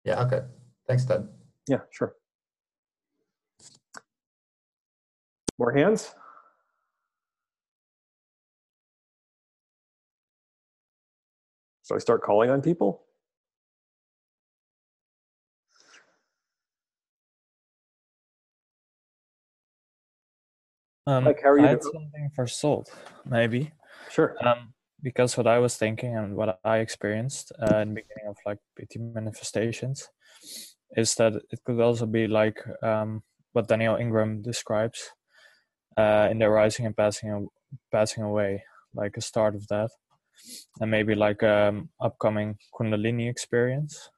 Yeah, okay. Thanks, Ted. Yeah, sure. More hands? So I start calling on people? Um, Mike, how are you I had something for salt, maybe. Sure. Um, because what I was thinking and what I experienced uh, in the beginning of like PT manifestations is that it could also be like um, what Daniel Ingram describes uh, in the rising and passing passing away, like a start of that, and maybe like um upcoming Kundalini experience,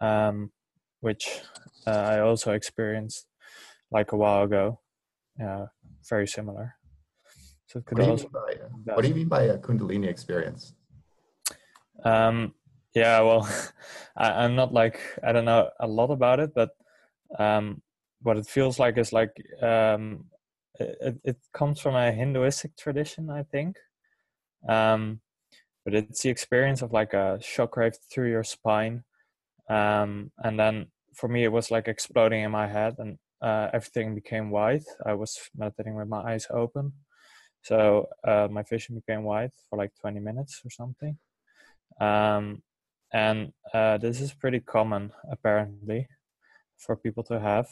um, which uh, I also experienced like a while ago. Yeah, very similar. So it could What do you mean by, uh, what do you mean by a Kundalini experience? Um, yeah, well, I, I'm not like I don't know a lot about it, but um, what it feels like is like um, it, it comes from a Hinduistic tradition, I think. Um, but it's the experience of like a shockwave through your spine, um, and then for me it was like exploding in my head, and uh, everything became white. I was meditating with my eyes open, so uh, my vision became white for like 20 minutes or something um, and uh, this is pretty common apparently for people to have.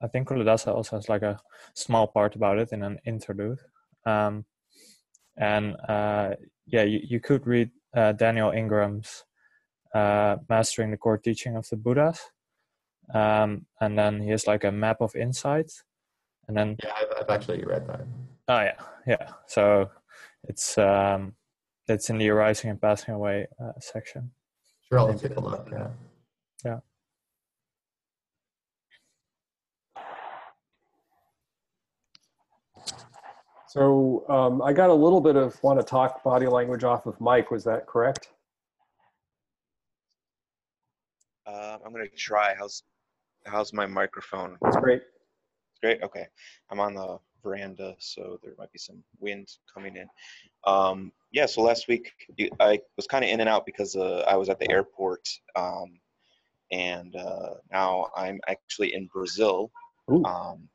I think Culadasa also has like a small part about it in an interlude. Um, and uh, yeah, you, you could read uh, Daniel Ingram's uh, Mastering the Core Teaching of the Buddhas. Um, and then he has like a map of insight. And then Yeah, I've, I've actually read that. Oh yeah, yeah. So it's um, it's in the arising and passing away uh, section. Sure, I'll take a look. Yeah. Yeah. So um, I got a little bit of want to talk body language off of Mike. Was that correct? Uh, I'm gonna try. How's how's my microphone? That's great. It's great. Okay. I'm on the veranda, so there might be some wind coming in. Um, yeah. So last week I was kind of in and out because uh, I was at the airport, um, and uh, now I'm actually in Brazil. Um,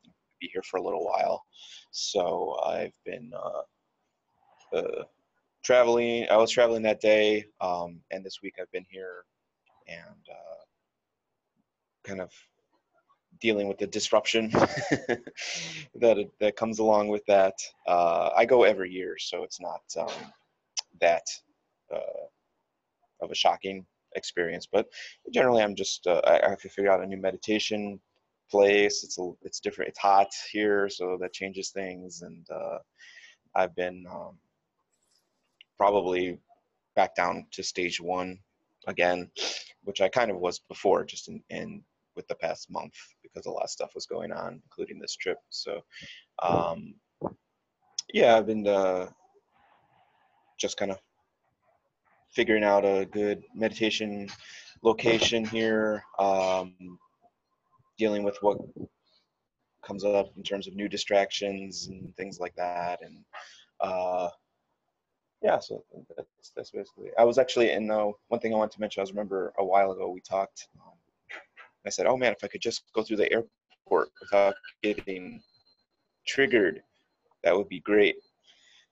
be here for a little while. So I've been uh, uh, traveling. I was traveling that day, um, and this week I've been here, and uh, kind of dealing with the disruption that that comes along with that. Uh, I go every year, so it's not um, that uh, of a shocking experience. But generally, I'm just uh, I, I have to figure out a new meditation place. It's a, it's different. It's hot here, so that changes things. And uh, I've been um, probably back down to stage one again, which I kind of was before, just in, in with the past month because a lot of stuff was going on, including this trip. So, um, yeah, I've been uh, just kind of figuring out a good meditation location here, um, dealing with what comes up in terms of new distractions and things like that, and uh, yeah, so that's that's basically. I was actually in. Uh, one thing I wanted to mention. I was remember a while ago we talked. Um, I said, "Oh man, if I could just go through the airport without getting triggered, that would be great.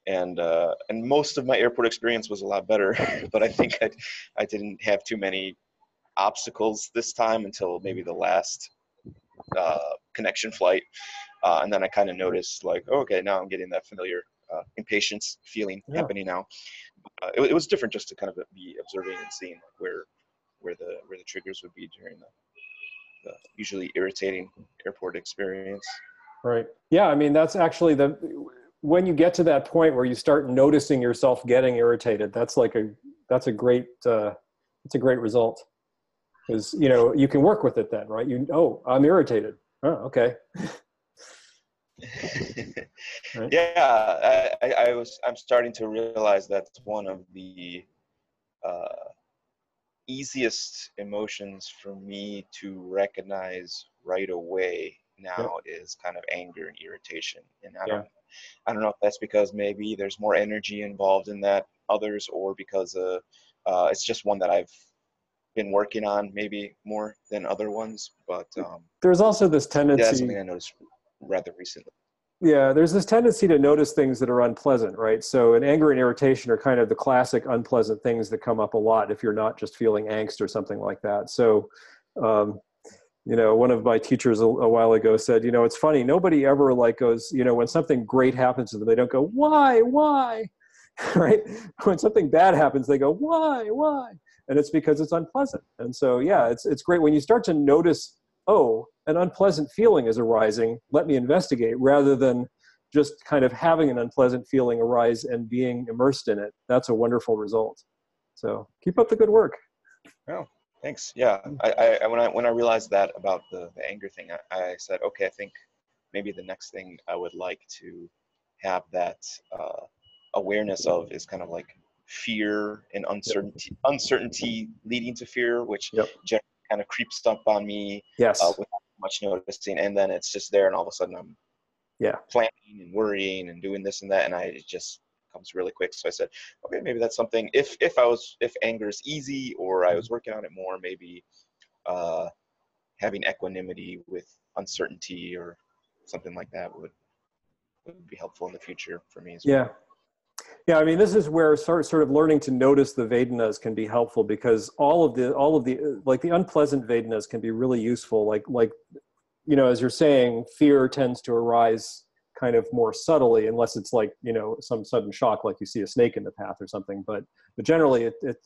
And uh, and most of my airport experience was a lot better, but I think I I didn't have too many obstacles this time until maybe the last uh, connection flight, uh, and then I kind of noticed like, oh, okay, now I'm getting that familiar uh, impatience feeling Yeah. happening now. Uh, it, it was different just to kind of be observing and seeing like, where where the where the triggers would be during the, the usually irritating airport experience. Right. Yeah. I mean, that's actually the when you get to that point where you start noticing yourself getting irritated. That's like a that's a great uh, that's a great result because you know you can work with it then, right? You oh, I'm irritated. Oh, okay. Right. Yeah, I, I, was I'm starting to realize that's one of the uh, easiest emotions for me to recognize right away now is kind of anger and irritation. And I Yeah. don't I don't know if that's because maybe there's more energy involved in that others or because uh, uh, it's just one that I've been working on maybe more than other ones. But um, There's also this yeah, tendency. something I noticed rather recently. Yeah, there's this tendency to notice things that are unpleasant, right? So, an anger and irritation are kind of the classic unpleasant things that come up a lot if you're not just feeling angst or something like that. So, um, you know, one of my teachers a, a while ago said, you know, it's funny, nobody ever like goes, you know, when something great happens to them, they don't go, why, why, right? When something bad happens, they go, why, why? And it's because it's unpleasant. And so, yeah, it's it's great when you start to notice oh, an unpleasant feeling is arising, let me investigate, rather than just kind of having an unpleasant feeling arise and being immersed in it. That's a wonderful result. So keep up the good work. Oh, thanks. Yeah, I, I when I when I realized that about the, the anger thing, I, I said, okay, I think maybe the next thing I would like to have that uh, awareness of is kind of like fear and uncertainty, uncertainty leading to fear, which Yep. generally kind of creeps up on me Yes. uh, without much noticing, and then it's just there, and all of a sudden I'm Yeah. planning and worrying and doing this and that, and I it just comes really quick. So I said, okay, maybe that's something. If if I was if anger is easy or I was working on it more, maybe uh, having equanimity with uncertainty or something like that would would be helpful in the future for me as well. Yeah, I mean, this is where sort sort of learning to notice the Vedanas can be helpful because all of the all of the uh, like the unpleasant Vedanas can be really useful. Like like you know, as you're saying, fear tends to arise kind of more subtly, unless it's like you know some sudden shock, like you see a snake in the path or something. But but generally, it it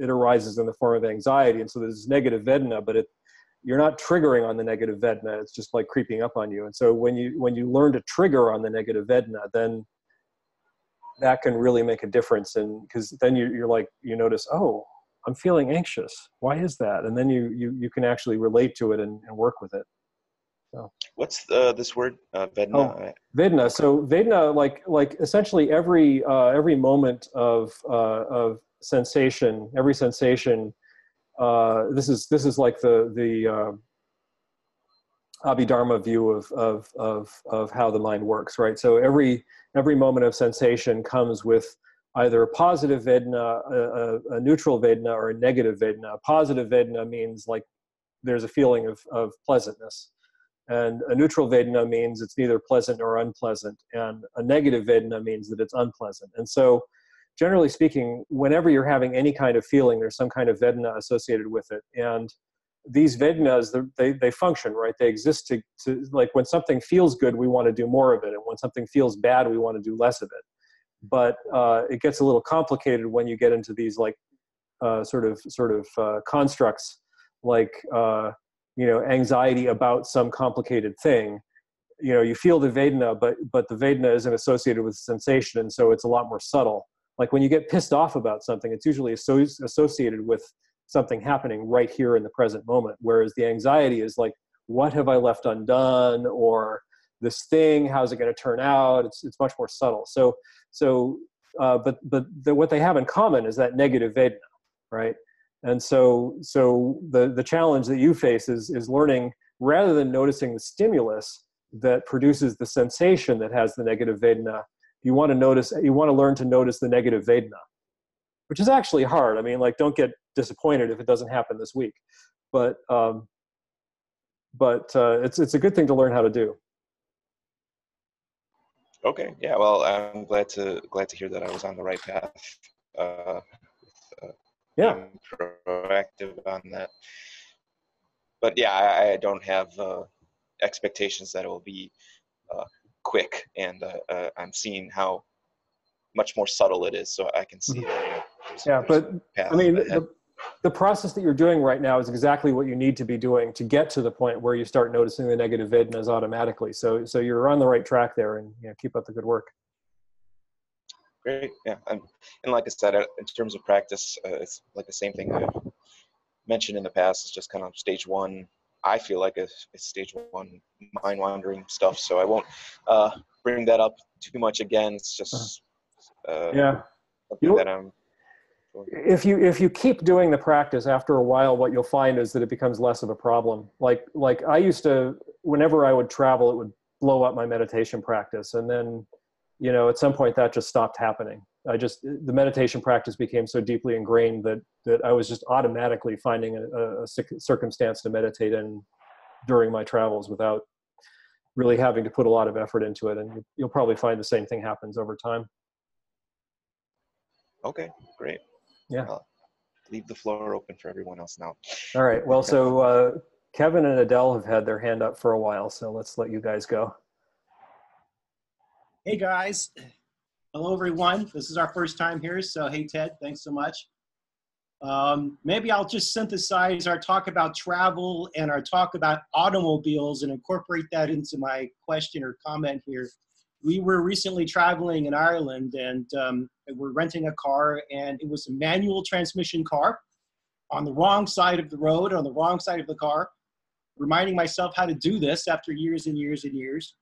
it, arises in the form of anxiety, and so there's negative Vedana, but it you're not triggering on the negative Vedana. It's just like creeping up on you. And so when you when you learn to trigger on the negative Vedana, then that can really make a difference and because then you, you're like you notice oh i'm feeling anxious why is that and then you you, you can actually relate to it and, and work with it So What's the, this word? Uh, Vedna? Oh. Vedana so vedna like like essentially every uh, every moment of uh, of sensation every sensation uh, this is this is like the the uh, Abhidharma view of, of, of, of how the mind works, right? So every, every moment of sensation comes with either a positive Vedna, a, a, a neutral Vedna, or a negative Vedna. A positive Vedna means like there's a feeling of, of pleasantness. And a neutral Vedna means it's neither pleasant nor unpleasant. And a negative Vedna means that it's unpleasant. And so generally speaking, whenever you're having any kind of feeling, there's some kind of Vedna associated with it. And these they're- they, they function, right? They exist to, to, like when something feels good, we want to do more of it. And when something feels bad, we want to do less of it. But uh, it gets a little complicated when you get into these like uh, sort of, sort of uh, constructs like, uh, you know, anxiety about some complicated thing. You know, you feel the Vedana, but, but the Vedana isn't associated with sensation. And so it's a lot more subtle. Like when you get pissed off about something, it's usually asso- associated with something happening right here in the present moment. Whereas the anxiety is like what have i left undone? Or this thing how's it going to turn out? It's, it's much more subtle. So so uh, but but the, what they have in common is that negative vedana right? And so so the the challenge that you face is is learning rather than noticing the stimulus that produces the sensation that has the negative vedana you want to notice you want to learn to notice the negative vedana which is actually hard. I mean like don't get disappointed if it doesn't happen this week but um, but uh, it's it's a good thing to learn how to do. Okay. Yeah. Well, I'm glad to glad to hear that I was on the right path. Uh, uh, Yeah. Proactive on that. But yeah, I, I don't have uh, expectations that it will be uh, quick, and uh, I'm seeing how much more subtle it is, so I can see. that, you know, Mm-hmm. Yeah, there's but I mean, the, the process that you're doing right now is exactly what you need to be doing to get to the point where you start noticing the negative vidnas automatically. So, so you're on the right track there, and you know, keep up the good work. Great. Yeah. And, and like I said, uh, in terms of practice, uh, it's like the same thing I've mentioned in the past. It's just kind of stage one. I feel like it's, it's stage one mind wandering stuff. So I won't uh, bring that up too much again. It's just uh, Yeah. something You- that I'm. If you if you keep doing the practice after a while what you'll find is that it becomes less of a problem. Like like i used to whenever i would travel it would blow up my meditation practice. And then you know at some point that just stopped happening. I just the meditation practice became so deeply ingrained that that i was just automatically finding a, a circ- circumstance to meditate in during my travels without really having to put a lot of effort into it. And you'll probably find the same thing happens over time. Okay, great. Yeah. I'll leave the floor open for everyone else now. All right. Well, so uh, Kevin and Adele have had their hand up for a while, so let's let you guys go. Hey guys, hello everyone. This is our first time here, so hey Ted, thanks so much. Um, maybe I'll just synthesize our talk about travel and our talk about automobiles and incorporate that into my question or comment here. We were recently traveling in Ireland and um, we're renting a car, and it was a manual transmission car on the wrong side of the road, on the wrong side of the car. Reminding myself how to do this after years and years and years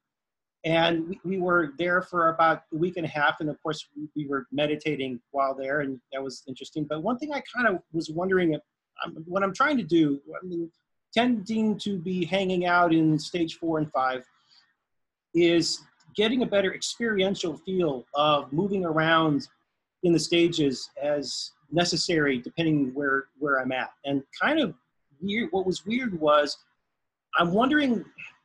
and we, we were there for about a week and a half and of course we, we were meditating while there and that was interesting but one thing i kind of was wondering if, um, what i'm trying to do I mean, tending to be hanging out in stage four and five is getting a better experiential feel of moving around in the stages as necessary depending where where i'm at and kind of weird what was weird was i'm wondering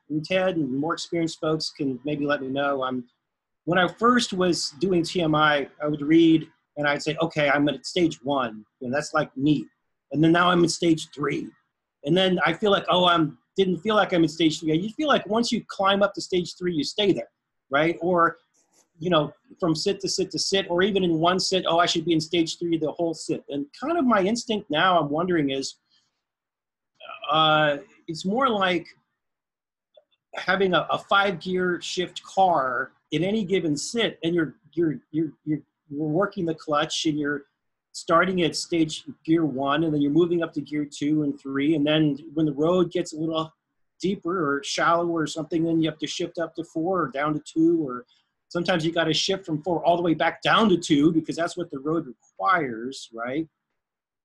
and Ted and more experienced folks can maybe let me know. I'm when I first was doing TMI, I would read and I'd say, okay, I'm at stage one, and that's like me And then now I'm in stage three, and then I feel like, oh, I'm didn't feel like I'm in stage three. You feel like once you climb up to stage three, you stay there, right? Or you know, from sit to sit to sit, or even in one sit, oh, I should be in stage three the whole sit. And kind of my instinct now, I'm wondering is, uh, it's more like having a, a five gear shift car in any given sit and you're you're you're you're, you're working the clutch and you're starting at stage gear one and then you're moving up to gear two and three and then when the road gets a little deeper or shallower or something then you have to shift up to four or down to two or sometimes you got to shift from four all the way back down to two because that's what the road requires right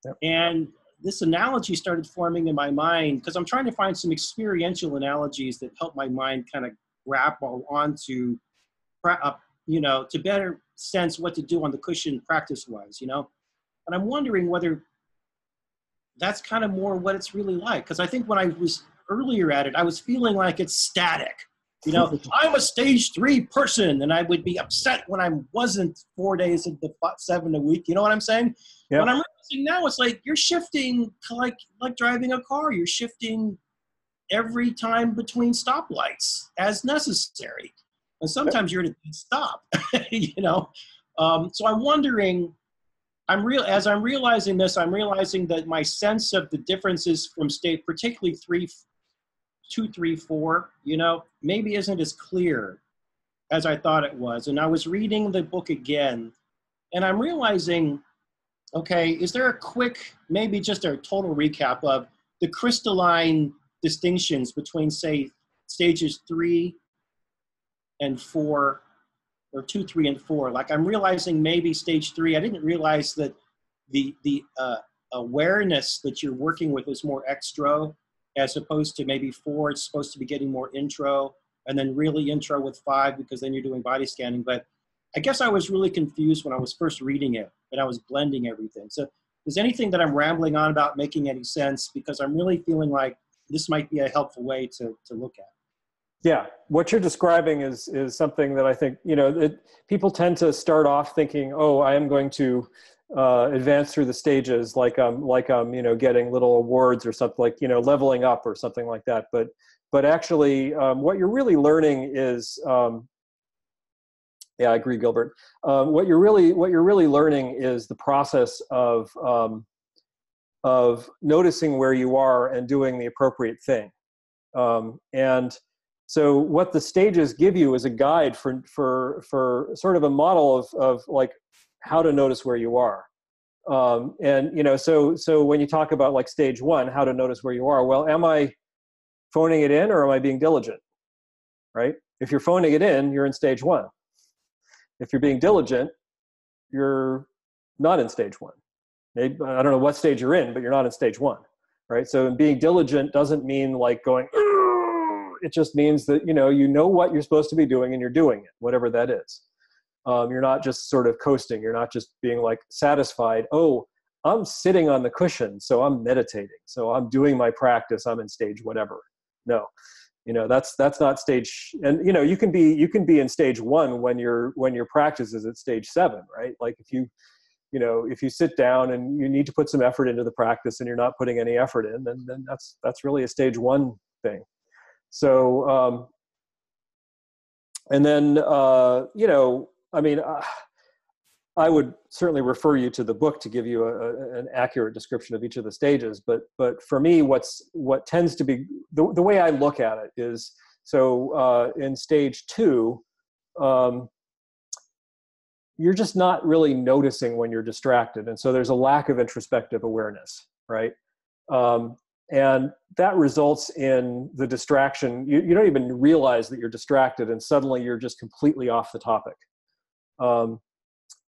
Yep. and this analogy started forming in my mind because I'm trying to find some experiential analogies that help my mind kind of grapple onto, uh, you know, to better sense what to do on the cushion practice wise, you know. And I'm wondering whether that's kind of more what it's really like because I think when I was earlier at it, I was feeling like it's static. You know, I'm a stage three person, and I would be upset when I wasn't four days of the seven a week. You know what I'm saying? When I'm realizing now, it's like you're shifting like like driving a car. You're shifting every time between stoplights as necessary, and sometimes you're at a stop. you know, um, so I'm wondering. I'm real as I'm realizing this. I'm realizing that my sense of the differences from state, particularly three, two, three, four, you know, maybe isn't as clear as I thought it was. And I was reading the book again, and I'm realizing, okay, is there a quick, maybe just a total recap of the crystalline distinctions between, say, stages three and four, or two, three, and four? Like I'm realizing maybe stage three, I didn't realize that the the uh, awareness that you're working with is more extra as opposed to maybe four it's supposed to be getting more intro and then really intro with five because then you're doing body scanning. But i guess i was really confused when i was first reading it and i was blending everything. So is anything that i'm rambling on about making any sense? Because i'm really feeling like this might be a helpful way to, to look at. Yeah, what you're describing is is something that I think you know it, people tend to start off thinking, oh, I am going to uh, advance through the stages like I'm like I'm you know getting little awards or something like you know leveling up or something like that. But but actually, um, what you're really learning is um, yeah, I agree, Gilbert. Um, what you're really what you're really learning is the process of um, of noticing where you are and doing the appropriate thing. Um, and so what the stages give you is a guide for for for sort of a model of of like how to notice where you are. Um, and you know, so so when you talk about like stage one, how to notice where you are, well, am I phoning it in or am I being diligent? Right? If you're phoning it in, you're in stage one. If you're being diligent, you're not in stage one. Maybe, I don't know what stage you're in, but you're not in stage one, right? So being diligent doesn't mean like going. It just means that you know you know what you're supposed to be doing and you're doing it, whatever that is. Um, you're not just sort of coasting. You're not just being like satisfied. Oh, I'm sitting on the cushion, so I'm meditating. So I'm doing my practice. I'm in stage whatever. No, you know that's that's not stage. And you know you can be you can be in stage one when your when your practice is at stage seven, right? Like if you you know if you sit down and you need to put some effort into the practice and you're not putting any effort in then, then that's that's really a stage one thing so um, and then uh, you know i mean uh, i would certainly refer you to the book to give you a, a, an accurate description of each of the stages but but for me what's what tends to be the, the way i look at it is so uh, in stage two um, you're just not really noticing when you're distracted and so there's a lack of introspective awareness right? Um, and that results in the distraction. You, you don't even realize that you're distracted and suddenly you're just completely off the topic um,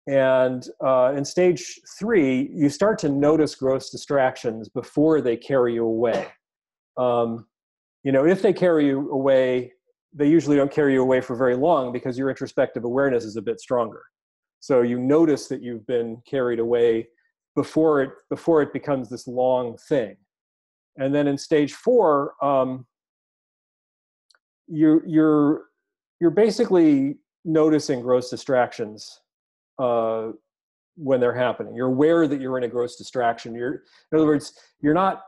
and uh, in stage three you start to notice gross distractions before they carry you away. Um, you know if they carry you away they usually don't carry you away for very long because your introspective awareness is a bit stronger. So you notice that you've been carried away before it before it becomes this long thing. And then in stage four um, you you're you're basically noticing gross distractions uh, when they're happening you're aware that you're in a gross distraction you're in other words you're not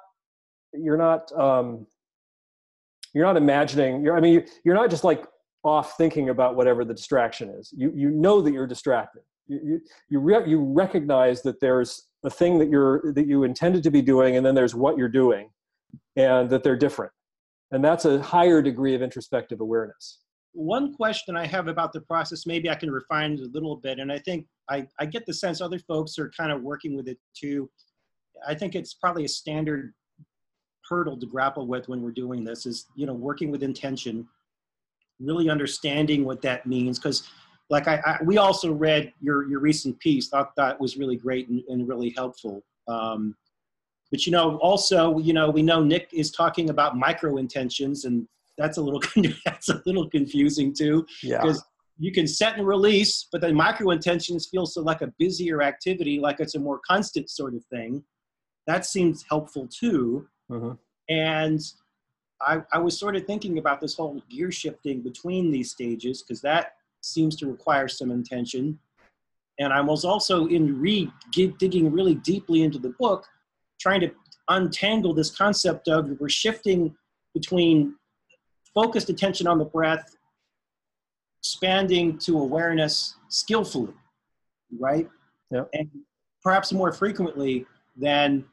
you're not um, you're not imagining you're i mean you're not just like off thinking about whatever the distraction is. You, you know that you're distracted. You, you, you, re- you recognize that there's a thing that you're that you intended to be doing, and then there's what you're doing, and that they're different. And that's a higher degree of introspective awareness. One question I have about the process, maybe I can refine it a little bit, and I think I, I get the sense other folks are kind of working with it too. I think it's probably a standard hurdle to grapple with when we're doing this is you know working with intention really understanding what that means because like I, I, we also read your your recent piece thought that was really great and, and really helpful um, but you know also you know we know nick is talking about micro intentions and that's a little that's a little confusing too yeah because you can set and release but then micro intentions feel so like a busier activity like it's a more constant sort of thing that seems helpful too mm-hmm. and I, I was sort of thinking about this whole gear shifting between these stages because that seems to require some intention. And I was also in re digging really deeply into the book, trying to untangle this concept of we're shifting between focused attention on the breath, expanding to awareness skillfully, right? Yeah. And perhaps more frequently than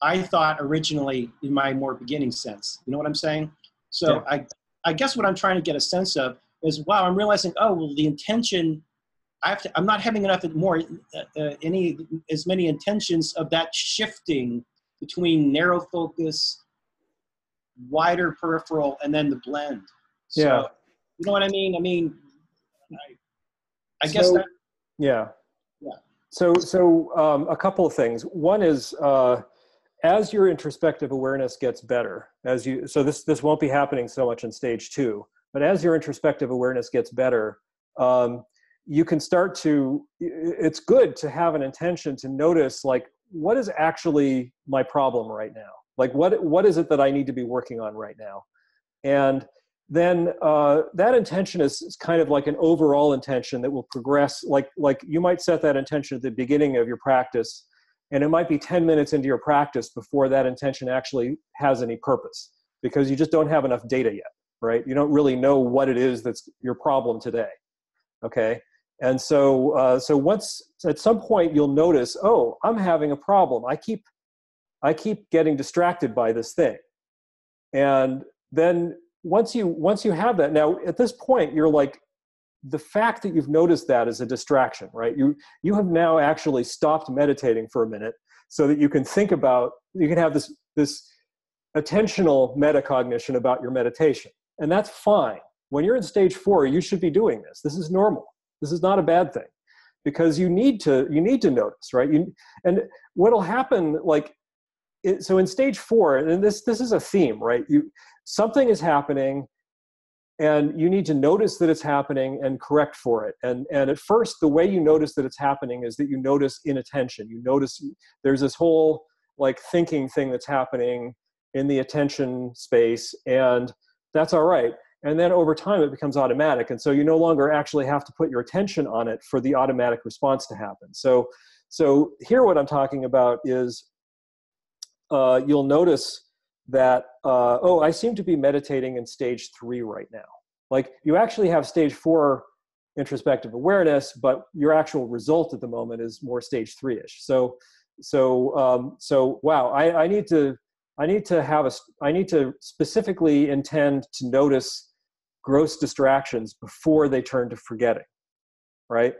I thought originally in my more beginning sense. You know what I'm saying? So Yeah. I, I guess what I'm trying to get a sense of is, wow, I'm realizing, oh, well, the intention, I have to, I'm not having enough more, uh, uh, any, as many intentions of that shifting between narrow focus, wider peripheral, and then the blend. So, Yeah. You know what I mean? I mean, I, I guess that, Yeah. Yeah. So, so um, a couple of things. One is uh, as your introspective awareness gets better, as you so this this won't be happening so much in stage two, but as your introspective awareness gets better, um, you can start to. It's good to have an intention to notice like what is actually my problem right now. Like what what is it that I need to be working on right now? And then uh, that intention is, is kind of like an overall intention that will progress. Like like you might set that intention at the beginning of your practice, and it might be 10 minutes into your practice before that intention actually has any purpose because you just don't have enough data yet, right? You don't really know what it is that's your problem today. Okay, and so uh, so once at some point you'll notice, oh, I'm having a problem. I keep I keep getting distracted by this thing, and then once you once you have that now at this point you're like the fact that you've noticed that is a distraction right? You you have now actually stopped meditating for a minute so that you can think about you can have this this attentional metacognition about your meditation. And that's fine. When you're in stage 4 you should be doing this. This is normal. This is not a bad thing. Because you need to you need to notice right? You and what'll happen like it, so in stage 4 and this this is a theme right? You something is happening and you need to notice that it's happening and correct for it. And and at first the way you notice that it's happening is that you notice inattention. You notice there's this whole like thinking thing that's happening in the attention space and that's all right. And then over time it becomes automatic and so you no longer actually have to put your attention on it for the automatic response to happen. So so here what i'm talking about is uh, you'll notice that uh, oh i seem to be meditating in stage three right now. Like you actually have stage four introspective awareness but your actual result at the moment is more stage three-ish. So so um, so wow I, I need to i need to have a i need to specifically intend to notice gross distractions before they turn to forgetting right?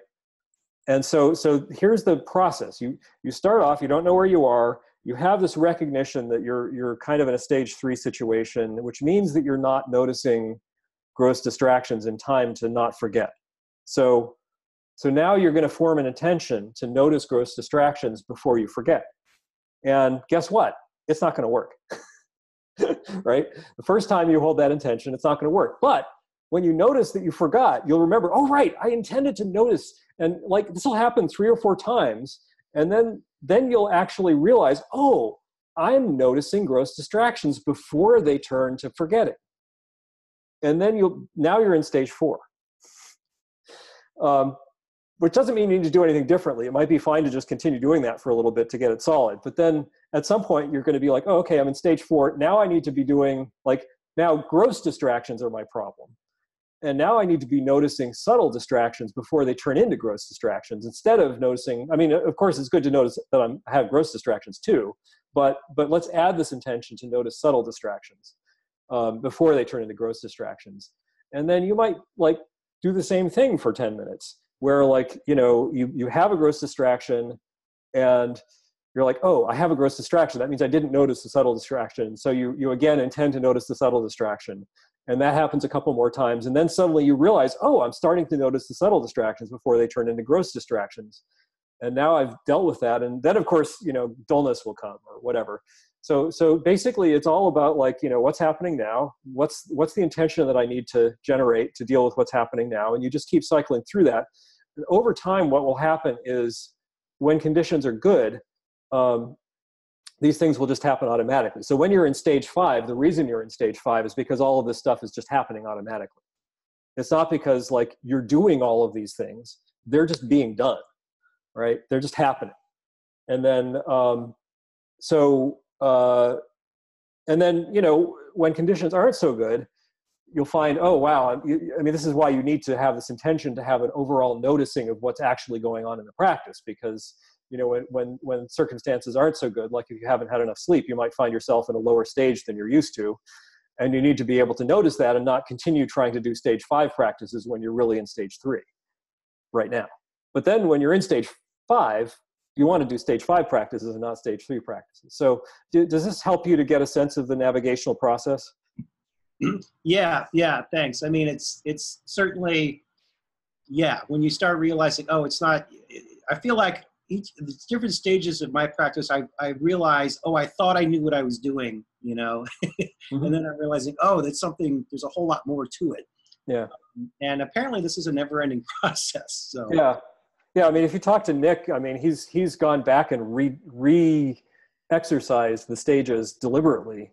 And so so here's the process. You you start off you don't know where you are you have this recognition that you're you're kind of in a stage three situation, which means that you're not noticing gross distractions in time to not forget. So so now you're going to form an intention to notice gross distractions before you forget. And guess what? It's not going to work. right? The first time you hold that intention, it's not going to work. But when you notice that you forgot, you'll remember, oh, right, I intended to notice. And like this will happen three or four times. And then then you'll actually realize, oh, I'm noticing gross distractions before they turn to forgetting. And then you'll now you're in stage four. Um, which doesn't mean you need to do anything differently. It might be fine to just continue doing that for a little bit to get it solid. But then at some point you're going to be like, oh, okay, I'm in stage four. Now I need to be doing like now gross distractions are my problem and now i need to be noticing subtle distractions before they turn into gross distractions instead of noticing i mean of course it's good to notice that i'm, i have gross distractions too but but let's add this intention to notice subtle distractions um, before they turn into gross distractions. And then you might like do the same thing for 10 minutes where like you know you you have a gross distraction and you're like oh i have a gross distraction. That means i didn't notice the subtle distraction. So you you again intend to notice the subtle distraction. And that happens a couple more times. And then suddenly you realize oh i'm starting to notice the subtle distractions before they turn into gross distractions. And now i've dealt with that. And then of course you know dullness will come or whatever. So so basically it's all about like you know what's happening now? What's what's the intention that i need to generate to deal with what's happening now? And you just keep cycling through that. And over time what will happen is when conditions are good um, these things will just happen automatically. So when you're in stage five, the reason you're in stage five is because all of this stuff is just happening automatically. It's not because like you're doing all of these things; they're just being done, right? They're just happening. And then, um, so, uh, and then you know when conditions aren't so good, you'll find, oh wow, I mean, this is why you need to have this intention to have an overall noticing of what's actually going on in the practice because you know when when when circumstances aren't so good like if you haven't had enough sleep you might find yourself in a lower stage than you're used to. And you need to be able to notice that and not continue trying to do stage 5 practices when you're really in stage 3 right now. But then when you're in stage 5 you want to do stage 5 practices and not stage 3 practices. So do, does this help you to get a sense of the navigational process? Yeah yeah thanks. I mean it's it's certainly yeah when you start realizing oh it's not i feel like each the different stages of my practice, I, I realized, oh, I thought I knew what I was doing, you know, mm-hmm. and then I'm realizing, oh, that's something. There's a whole lot more to it. Yeah. Um, and apparently, this is a never-ending process. So. Yeah, yeah. I mean, if you talk to Nick, I mean, he's he's gone back and re re exercise the stages deliberately.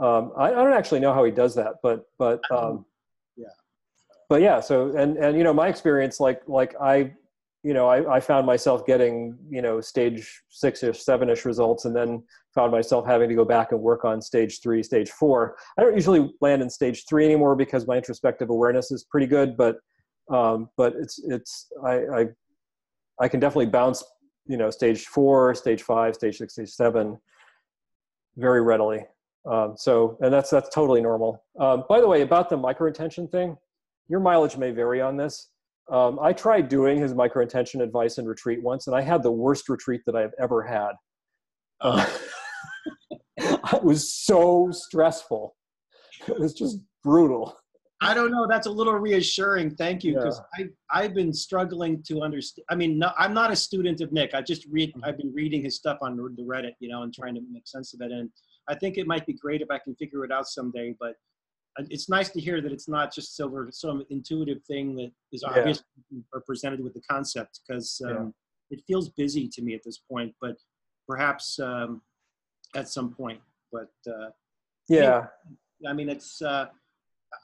Um, I, I don't actually know how he does that, but but um, Yeah. but yeah. So and and you know my experience, like like I, you know, I, I found myself getting you know stage six or seven ish results, and then found myself having to go back and work on stage three, stage four. I don't usually land in stage three anymore because my introspective awareness is pretty good, but um, but it's it's I, I I can definitely bounce you know stage four, stage five, stage six, stage seven very readily. Um, so and that's that's totally normal. Um, by the way, about the micro intention thing, your mileage may vary on this. Um, I tried doing his micro intention advice and retreat once, and I had the worst retreat that I've ever had. Uh, it was so stressful. It was just brutal. I don't know. That's a little reassuring. Thank you, because I I've been struggling to understand. I mean, no, I'm not a student of Nick. I just read. I've been reading his stuff on the Reddit, you know, and trying to make sense of it. And I think it might be great if I can figure it out someday. But it's nice to hear that it's not just silver, some intuitive thing that is Yeah. obvious or presented with the concept, because um, it feels busy to me at this point. But perhaps um, at some point. But uh, Yeah, I mean, it's. Uh,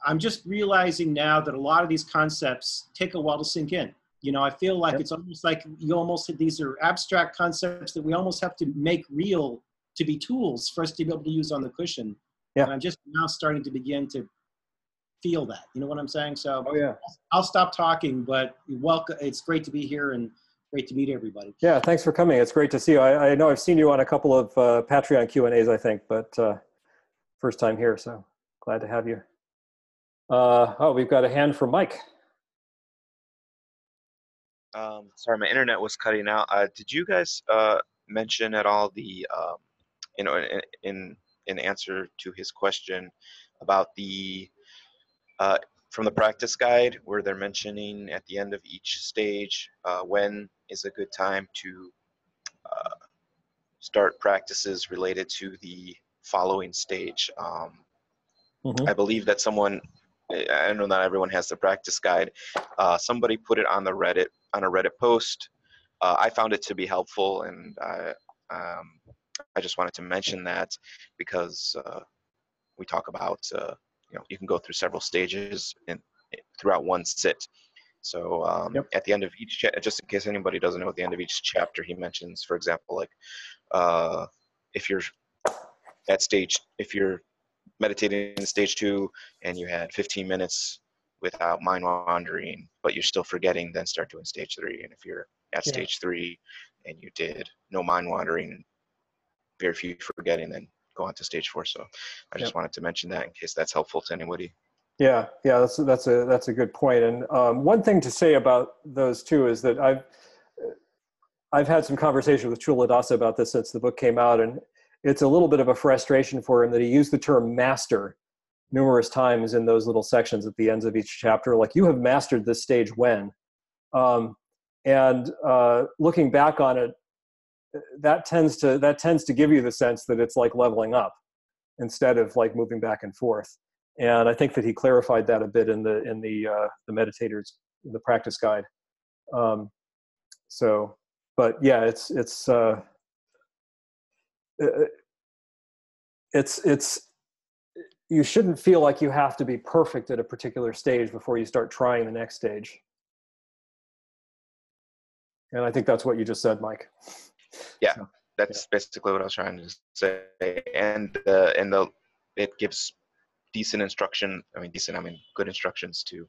I'm just realizing now that a lot of these concepts take a while to sink in. You know, I feel like it's almost like you almost these are abstract concepts that we almost have to make real to be tools for us to be able to use on the cushion. Yeah. And I'm just now starting to begin to feel that. You know what I'm saying? So Oh yeah. I'll stop talking, but welcome. It's great to be here and great to meet everybody. Yeah, thanks for coming. It's great to see you. I, I know I've seen you on a couple of uh, Patreon Q and A's, I think, but uh, first time here, so glad to have you. Uh, oh, we've got a hand from Mike. Um, sorry, my internet was cutting out. Uh, did you guys uh, mention at all the, um, you know, in, in in answer to his question about the uh, from the practice guide where they're mentioning at the end of each stage uh, when is a good time to uh, start practices related to the following stage. Um, Mhm. I believe that someone, I I know not everyone has the practice guide. Uh, somebody put it on the Reddit on a Reddit post. Uh, I found it to be helpful, and I, um, I just wanted to mention that because uh, we talk about uh, you know you can go through several stages in throughout one sit. So um, at the end of each, cha- just in case anybody doesn't know, at the end of each chapter, he mentions, for example, like uh, if you're at stage, if you're meditating in stage two and you had 15 minutes without mind wandering, but you're still forgetting, then start doing stage three. And if you're at Yeah. stage three and you did no mind wandering, very few forgetting, then go on to stage four. So I just Yep. wanted to mention that in case that's helpful to anybody. Yeah, yeah, that's that's a that's a good point. And um, one thing to say about those two is that I've I've had some conversation with Culadasa about this since the book came out, and it's a little bit of a frustration for him that he used the term master numerous times in those little sections at the ends of each chapter. Like you have mastered this stage when, um, and uh, looking back on it, that tends to that tends to give you the sense that it's like leveling up instead of like moving back and forth and I think that he clarified that a bit in the in the uh, the meditators the practice guide. Um, so, but yeah, it's it's uh, uh, it's it's you shouldn't feel like you have to be perfect at a particular stage before you start trying the next stage. And I think that's what you just said, Mike. Yeah, that's basically what I was trying to say. And uh, and the it gives decent instruction. I mean, decent. I mean, good instructions to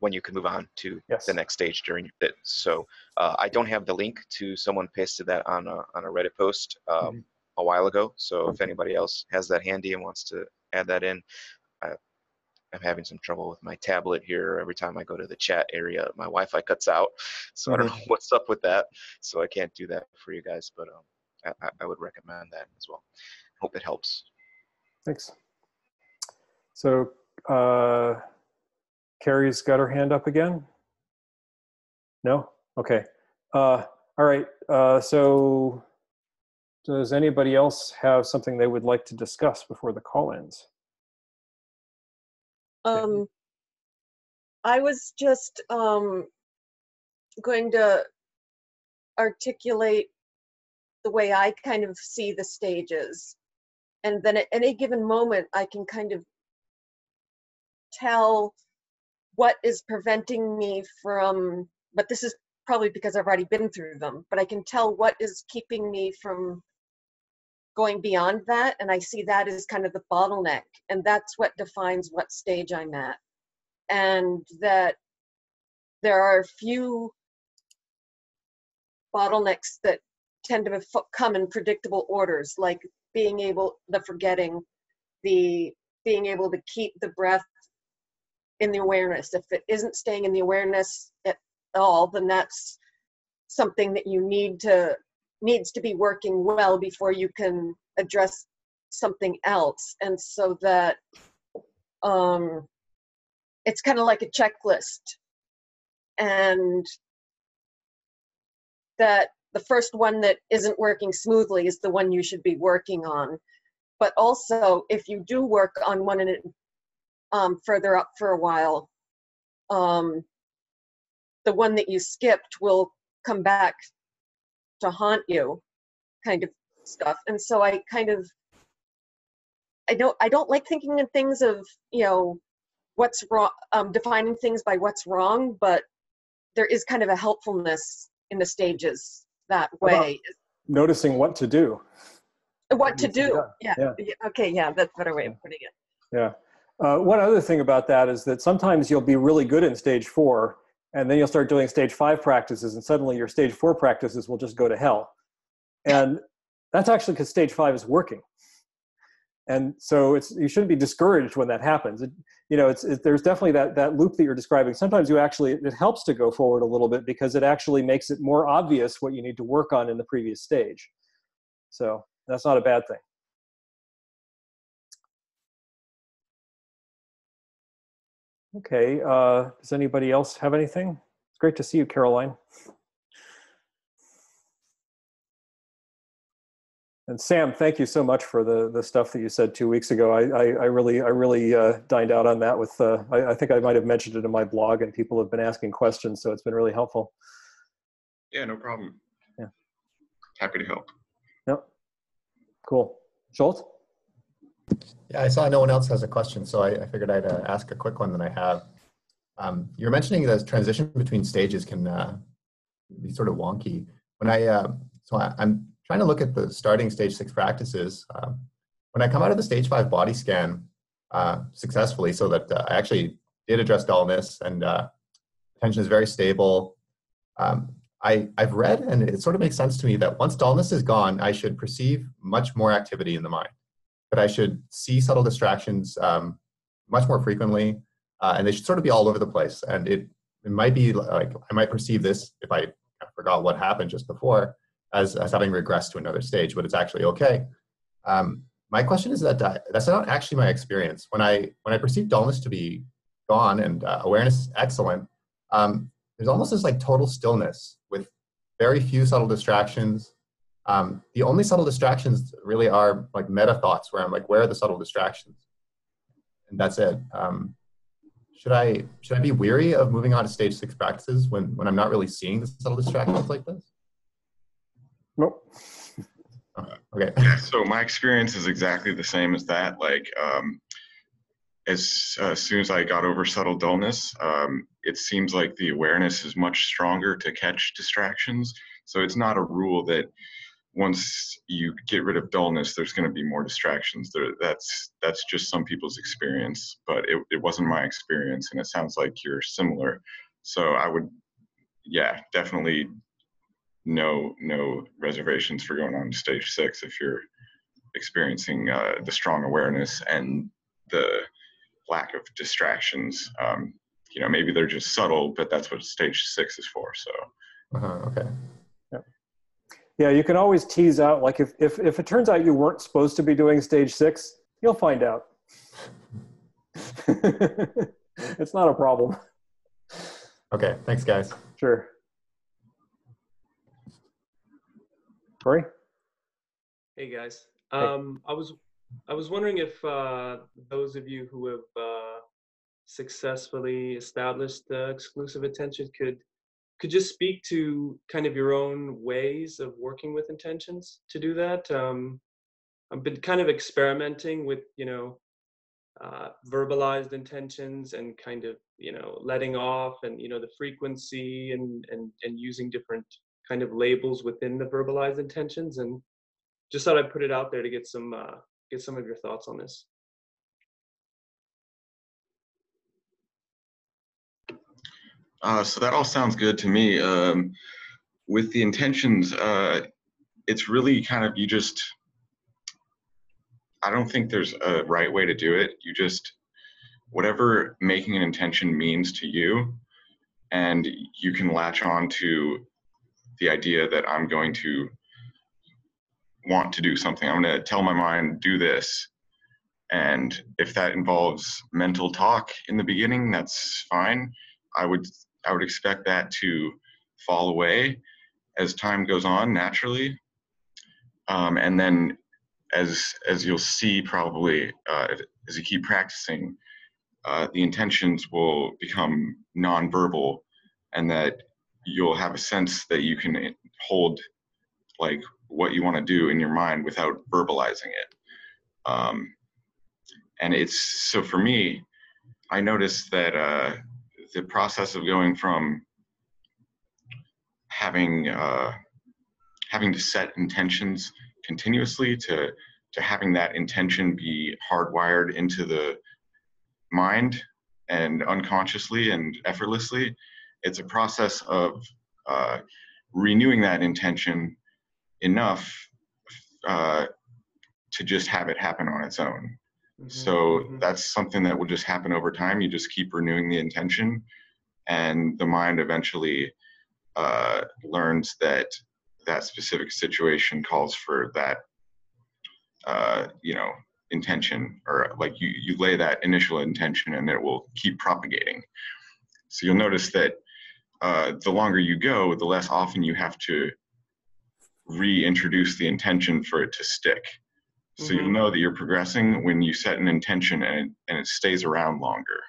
when you can move on to the next stage during it. So uh, I don't have the link to someone pasted that on a on a Reddit post um, a while ago. So if anybody else has that handy and wants to add that in, I, I'm having some trouble with my tablet here. Every time I go to the chat area, my Wi-Fi cuts out. So I don't know what's up with that. So I can't do that for you guys. But um, I, I would recommend that as well. Hope it helps. Thanks. So uh, Carrie's got her hand up again. No. Okay. Uh, all right. Uh, so does anybody else have something they would like to discuss before the call ends? Um, I was just um, going to articulate the way I kind of see the stages. And then at any given moment, I can kind of tell what is preventing me from, but this is probably because I've already been through them, but I can tell what is keeping me from going beyond that. And I see that as kind of the bottleneck. And that's what defines what stage I'm at. And that there are a few bottlenecks that tend to come in predictable orders, like being able, the forgetting, the being able to keep the breath in the awareness. If it isn't staying in the awareness at all, then that's something that you need to needs to be working well before you can address something else. And so that um, it's kind of like a checklist, and that the first one that isn't working smoothly is the one you should be working on. But also, if you do work on one and it um, further up for a while, um, the one that you skipped will come back to haunt you, kind of stuff. And so I kind of, I don't, I don't like thinking in things of you know what's wrong, um, defining things by what's wrong, but there is kind of a helpfulness in the stages that way. Noticing what to do. What to needs to be do? Yeah. Yeah. yeah. Okay. Yeah, that's a better way of putting it. Yeah. Uh, one other thing about that is that sometimes you'll be really good in stage four, and then you'll start doing stage five practices, and suddenly your stage four practices will just go to hell. And that's actually because stage five is working. And so it's you shouldn't be discouraged when that happens. It, you know, it's it, there's definitely that that loop that you're describing. Sometimes you actually it helps to go forward a little bit because it actually makes it more obvious what you need to work on in the previous stage. So that's not a bad thing. Okay, uh, does anybody else have anything? It's great to see you, Caroline. And Sam, thank you so much for the the stuff that you said two weeks ago. I I, I really I really uh, dined out on that. With uh, I, I think I might have mentioned it in my blog, and people have been asking questions, so it's been really helpful. Yeah, no problem. Yeah. Happy to help. Yep. Cool. Schultz. Yeah, I saw no one else has a question, so I, I figured I'd uh, ask a quick one that I have. Um, you're mentioning that transition between stages can uh, be sort of wonky. When I uh, so I, I'm trying to look at the starting stage six practices. Um, when I come out of the stage five body scan uh, successfully, so that uh, I actually did address dullness and uh, attention is very stable. Um, I, I've read, and it sort of makes sense to me that once dullness is gone, I should perceive much more activity in the mind that I should see subtle distractions um, much more frequently, uh, and they should sort of be all over the place. And it it might be like I might perceive this if I forgot what happened just before as as having regressed to another stage, but it's actually okay. Um, my question is that uh, that's not actually my experience. When I when I perceive dullness to be gone and uh, awareness excellent, um, there's almost this like total stillness with very few subtle distractions. Um, the only subtle distractions really are like meta thoughts where I'm like, where are the subtle distractions? And that's it. Um, should I should I be weary of moving on to stage six practices when when I'm not really seeing the subtle distractions like this? Nope. okay. Yeah, so my experience is exactly the same as that. Like, um, as uh, soon as I got over subtle dullness, um, it seems like the awareness is much stronger to catch distractions. So it's not a rule that once you get rid of dullness, there's going to be more distractions. There, that's that's just some people's experience, but it, it wasn't my experience, and it sounds like you're similar. So I would, yeah, definitely no no reservations for going on stage six if you're experiencing uh, the strong awareness and the lack of distractions. Um, you know, maybe they're just subtle, but that's what stage six is for. So. Uh-huh, okay. Yeah, you can always tease out like if if if it turns out you weren't supposed to be doing stage six, you'll find out. it's not a problem. Okay. Thanks, guys. Sure. Corey. Hey guys. Um, I was I was wondering if uh, those of you who have uh, successfully established uh, exclusive attention could could just speak to kind of your own ways of working with intentions to do that. Um, I've been kind of experimenting with, you know, uh, verbalized intentions and kind of, you know, letting off and, you know, the frequency and, and, and using different kind of labels within the verbalized intentions. And just thought I'd put it out there to get some, uh, get some of your thoughts on this. Uh, so that all sounds good to me. Um, with the intentions, uh, it's really kind of you just. I don't think there's a right way to do it. You just, whatever making an intention means to you, and you can latch on to the idea that I'm going to want to do something. I'm going to tell my mind, do this. And if that involves mental talk in the beginning, that's fine. I would I would expect that to fall away as time goes on naturally. Um, and then as as you'll see probably uh, as you keep practicing, uh, the intentions will become nonverbal, and that you'll have a sense that you can hold like what you want to do in your mind without verbalizing it. Um, and it's so for me, I noticed that uh, the process of going from having uh, having to set intentions continuously to to having that intention be hardwired into the mind and unconsciously and effortlessly it's a process of uh, renewing that intention enough uh, to just have it happen on its own so that's something that will just happen over time. You just keep renewing the intention, and the mind eventually uh, learns that that specific situation calls for that, uh, you know, intention, or like you you lay that initial intention, and it will keep propagating. So you'll notice that uh, the longer you go, the less often you have to reintroduce the intention for it to stick. So you'll know that you're progressing when you set an intention and it, and it stays around longer.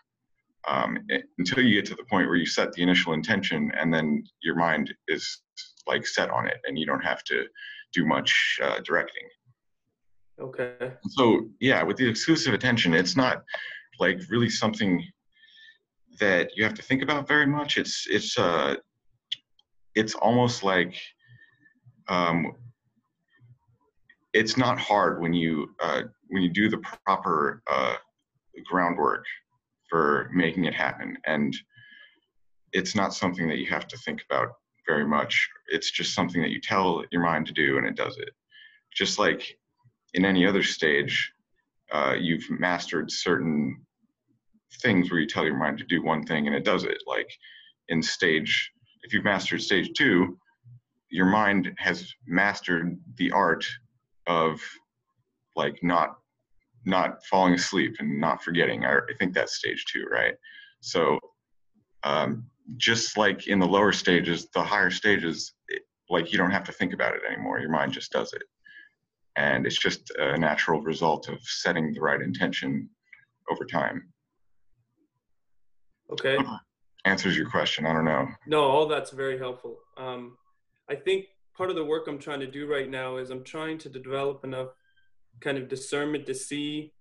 Um, it, until you get to the point where you set the initial intention and then your mind is like set on it and you don't have to do much uh, directing. Okay. So yeah, with the exclusive attention, it's not like really something that you have to think about very much. It's it's uh it's almost like um, it's not hard when you uh, when you do the proper uh, groundwork for making it happen. And it's not something that you have to think about very much. It's just something that you tell your mind to do and it does it. Just like in any other stage uh, you've mastered certain things where you tell your mind to do one thing and it does it. Like in stage if you've mastered stage two your mind has mastered the art of like not not falling asleep and not forgetting. I, I think that's stage two, right? So um, just like in the lower stages, the higher stages, it, like you don't have to think about it anymore. Your mind just does it, and it's just a natural result of setting the right intention over time. Okay. Answers your question. I don't know. No, all that's very helpful. Um, I think part of the work I'm trying to do right now is I'm trying to develop enough kind of discernment to see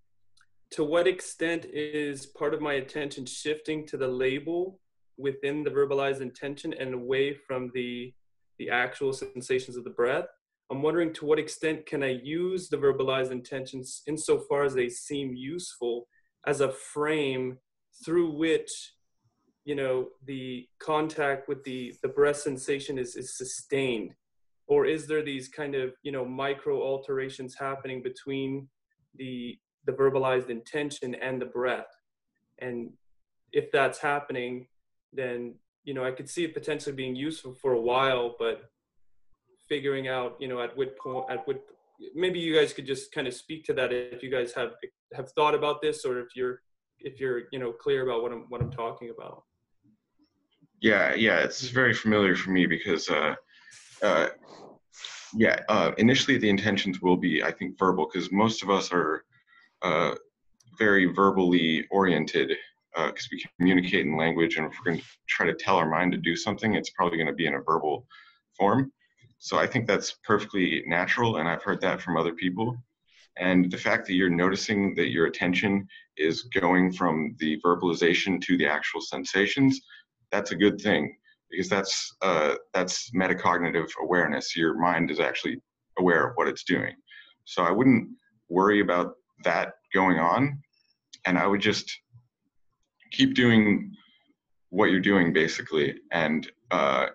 to what extent is part of my attention shifting to the label within the verbalized intention and away from the the actual sensations of the breath. I'm wondering to what extent can i use the verbalized intentions insofar as they seem useful as a frame through which you know the contact with the the breath sensation is is sustained or is there these kind of you know micro alterations happening between the the verbalized intention and the breath? And if that's happening then you know i could see it potentially being useful for a while but figuring out you know at what point at what maybe you guys could just kind of speak to that if you guys have have thought about this or if you're if you're you know clear about what i'm what i'm talking about. Yeah, yeah, it's very familiar for me because uh, uh, yeah, uh, initially the intentions will be, I think, verbal because most of us are uh, very verbally oriented because we communicate in language, and if we're going to try to tell our mind to do something, it's probably going to be in a verbal form. So I think that's perfectly natural, and I've heard that from other people. And the fact that you're noticing that your attention is going from the verbalization to the actual sensations, that's a good thing because that's uh, that's metacognitive awareness. Your mind is actually aware of what it's doing. So I wouldn't worry about that going on, and I would just keep doing what you're doing basically. And uh,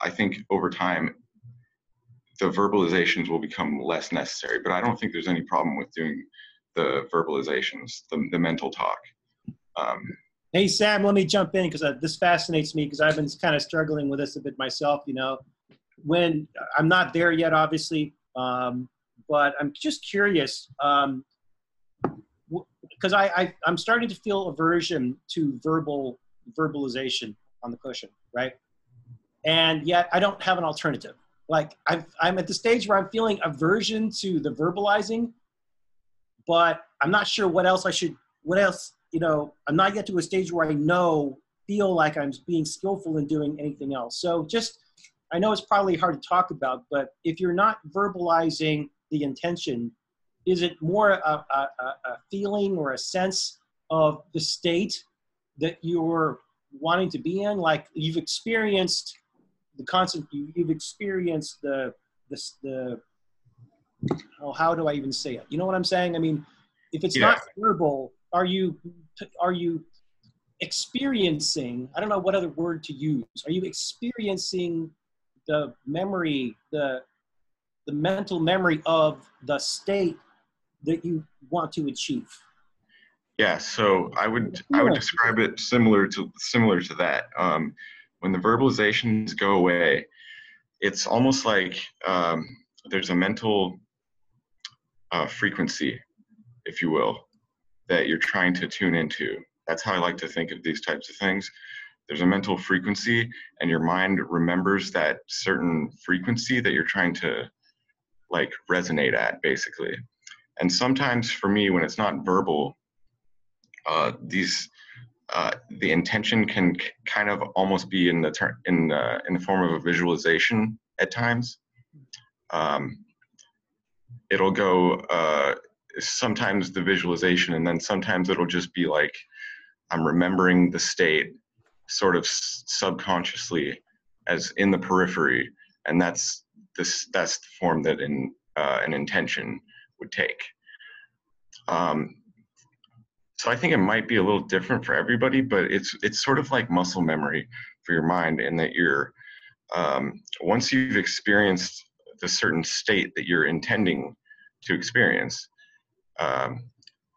I think over time, the verbalizations will become less necessary. But I don't think there's any problem with doing the verbalizations, the, the mental talk. Um, Hey, Sam, let me jump in because uh, this fascinates me because I've been kind of struggling with this a bit myself. You know, when I'm not there yet, obviously, um, but I'm just curious because um, I'm starting to feel aversion to verbal verbalization on the cushion, right? And yet I don't have an alternative. Like I've, I'm at the stage where I'm feeling aversion to the verbalizing, but I'm not sure what else I should, what else you know, I'm not yet to a stage where I know, feel like I'm being skillful in doing anything else. So just, I know it's probably hard to talk about, but if you're not verbalizing the intention, is it more a, a, a feeling or a sense of the state that you're wanting to be in? Like you've experienced the you, you've experienced the, the, the, oh, how do I even say it? You know what I'm saying? I mean, if it's yeah. not verbal, are you are you experiencing i don't know what other word to use are you experiencing the memory the the mental memory of the state that you want to achieve? Yeah so i would i would describe it similar to similar to that. Um, when the verbalizations go away it's almost like um, there's a mental uh, frequency if you will that you're trying to tune into. That's how I like to think of these types of things. There's a mental frequency, and your mind remembers that certain frequency that you're trying to like resonate at, basically. And sometimes for me, when it's not verbal, uh, these uh, the intention can kind of almost be in the ter- in uh, in the form of a visualization at times. Um, it'll go uh, sometimes the visualization and then sometimes it'll just be like i'm remembering the state sort of subconsciously as in the periphery and that's this that's the form that in uh, an intention would take. Um, so i think it might be a little different for everybody but it's it's sort of like muscle memory for your mind in that you're um, once you've experienced the certain state that you're intending to experience um,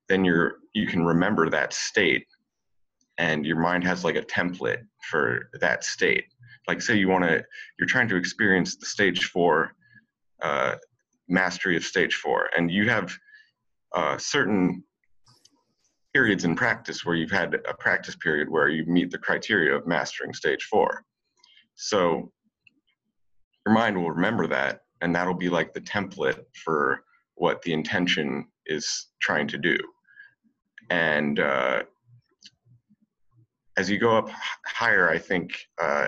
then you're you can remember that state and your mind has like a template for that state. Like say you want to you're trying to experience the stage four uh, mastery of stage four and you have uh, certain periods in practice where you've had a practice period where you meet the criteria of mastering stage four. So your mind will remember that and that'll be like the template for what the intention is trying to do. And uh, as you go up higher, I think uh,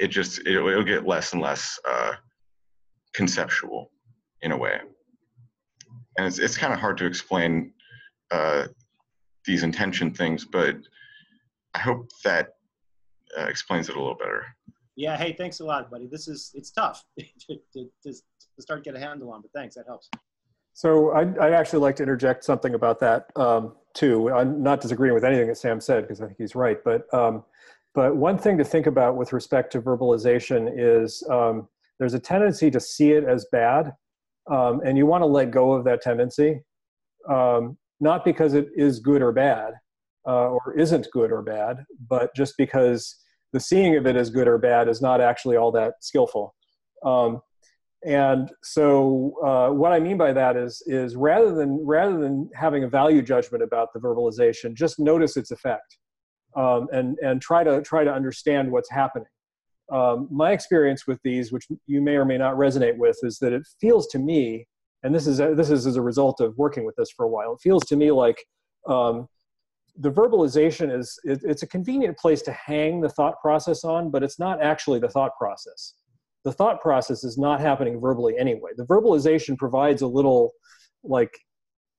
it just it'll, it'll, get less and less uh, conceptual in a way. And it's it's kind of hard to explain uh, these intention things, but I hope that uh, explains it a little better. Yeah. Hey, thanks a lot, buddy. This is it's tough to, to, to start get a handle on, but thanks. That helps. So I'd, I'd, actually like to interject something about that um, too. I'm not disagreeing with anything that Sam said because I think he's right. But um, but one thing to think about with respect to verbalization is um, there's a tendency to see it as bad, um, and you want to let go of that tendency, um, not because it is good or bad, uh, or isn't good or bad, but just because the seeing of it as good or bad is not actually all that skillful. Um, and so uh, what i mean by that is is rather than rather than having a value judgment about the verbalization just notice its effect um, and and try to try to understand what's happening um, my experience with these which you may or may not resonate with is that it feels to me and this is a, this is as a result of working with this for a while it feels to me like um, the verbalization is it, it's a convenient place to hang the thought process on, but it's not actually the thought process. The thought process is not happening verbally anyway. The verbalization provides a little like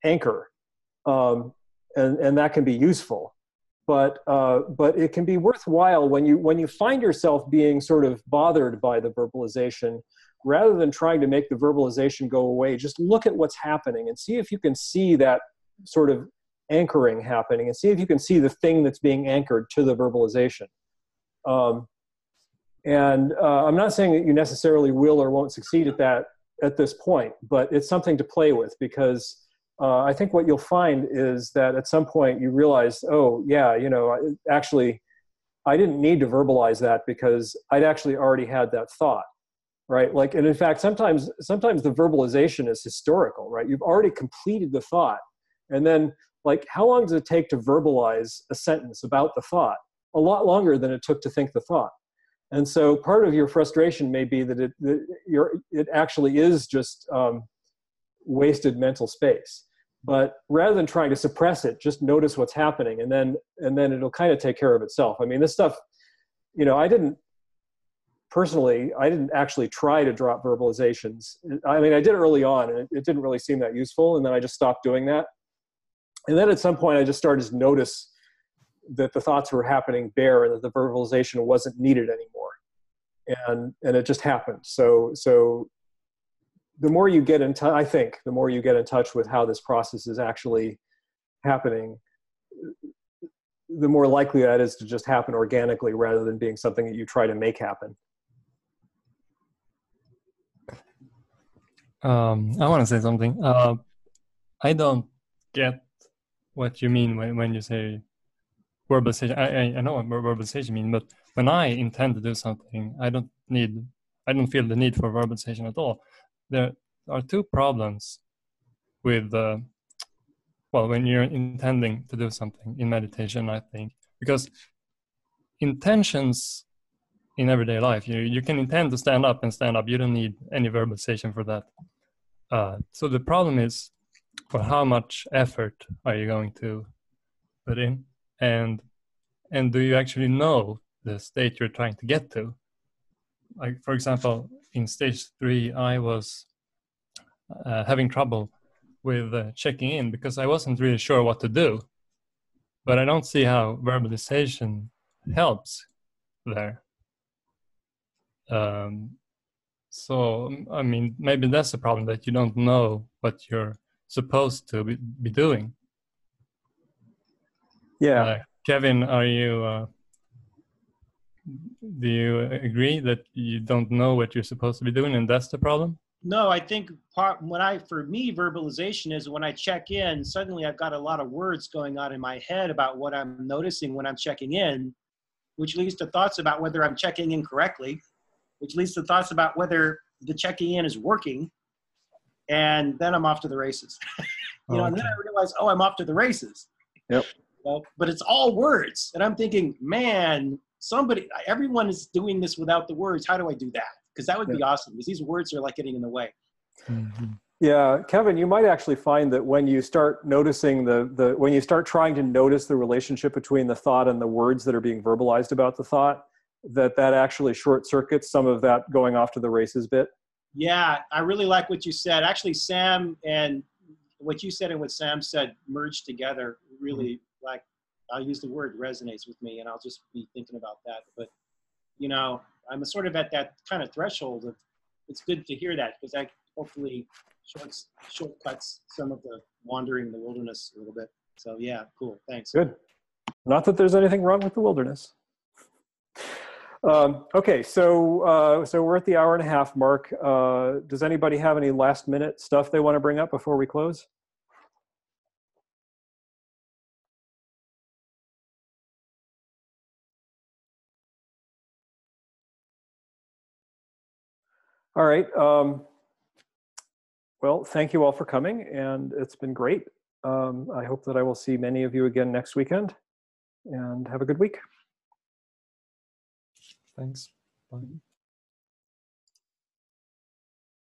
anchor, um, and and that can be useful. But uh, but it can be worthwhile when you when you find yourself being sort of bothered by the verbalization, rather than trying to make the verbalization go away. Just look at what's happening and see if you can see that sort of anchoring happening and see if you can see the thing that's being anchored to the verbalization. Um, and uh, I'm not saying that you necessarily will or won't succeed at that at this point, but it's something to play with because uh, I think what you'll find is that at some point you realize, oh, yeah, you know, actually, I didn't need to verbalize that because I'd actually already had that thought right? Like and in fact sometimes sometimes the verbalization is historical right? You've already completed the thought. And then like how long does it take to verbalize a sentence about the thought? A lot longer than it took to think the thought and so part of your frustration may be that it that it actually is just um, wasted mental space. But rather than trying to suppress it just notice what's happening and then and then it'll kind of take care of itself. I mean this stuff you know i didn't personally i didn't actually try to drop verbalizations. I mean i did early on and it, it didn't really seem that useful and then i just stopped doing that. And then at some point i just started to notice that the thoughts were happening bare and that the verbalization wasn't needed anymore. And and it just happened. So so the more you get in touch i think the more you get in touch with how this process is actually happening the more likely that is to just happen organically rather than being something that you try to make happen. Um, i want to say something. Uh, i don't get what you mean when, when you say verbalization. I, I know what verbalization means, but when I intend to do something, I don't need, I don't feel the need for verbalization at all. There are two problems with, uh, well, when you're intending to do something in meditation, I think, because intentions in everyday life, you, you can intend to stand up and stand up. You don't need any verbalization for that. Uh, so the problem is well, how much effort are you going to put in? And and do you actually know the state you're trying to get to? Like for example, in stage three, I was uh, having trouble with uh, checking in because I wasn't really sure what to do. But I don't see how verbalization helps there. Um, so I mean, maybe that's the problem that you don't know what you're supposed to be, be doing. Yeah. Uh, Kevin, are you, uh, do you agree that you don't know what you're supposed to be doing and that's the problem? No, I think part when I for me verbalization is when I check in, suddenly I've got a lot of words going on in my head about what I'm noticing when I'm checking in, which leads to thoughts about whether I'm checking in correctly, which leads to thoughts about whether the checking in is working, and then I'm off to the races. you know, and then I realize, oh, I'm off to the races. Yep. You know, but it's all words, and I'm thinking, man, somebody, everyone is doing this without the words. How do I do that? Because that would be awesome. Because these words are like getting in the way. Mm-hmm. Yeah, Kevin, you might actually find that when you start noticing the the when you start trying to notice the relationship between the thought and the words that are being verbalized about the thought, that that actually short circuits some of that going off to the races bit. Yeah, I really like what you said. Actually, Sam and what you said and what Sam said merged together. Really mm-hmm. Like, I'll use the word resonates with me, and I'll just be thinking about that. But you know, I'm sort of at that kind of threshold of. It's good to hear that because that hopefully shorts shortcuts some of the wandering the wilderness a little bit. So yeah, cool. Thanks. Good. Not that there's anything wrong with the wilderness. Um, okay, so uh, so we're at the hour and a half mark. Uh, does anybody have any last minute stuff they want to bring up before we close? All right. Um, well, thank you all for coming, and it's been great. Um, I hope that I will see many of you again next weekend, and have a good week. Thanks. Bye.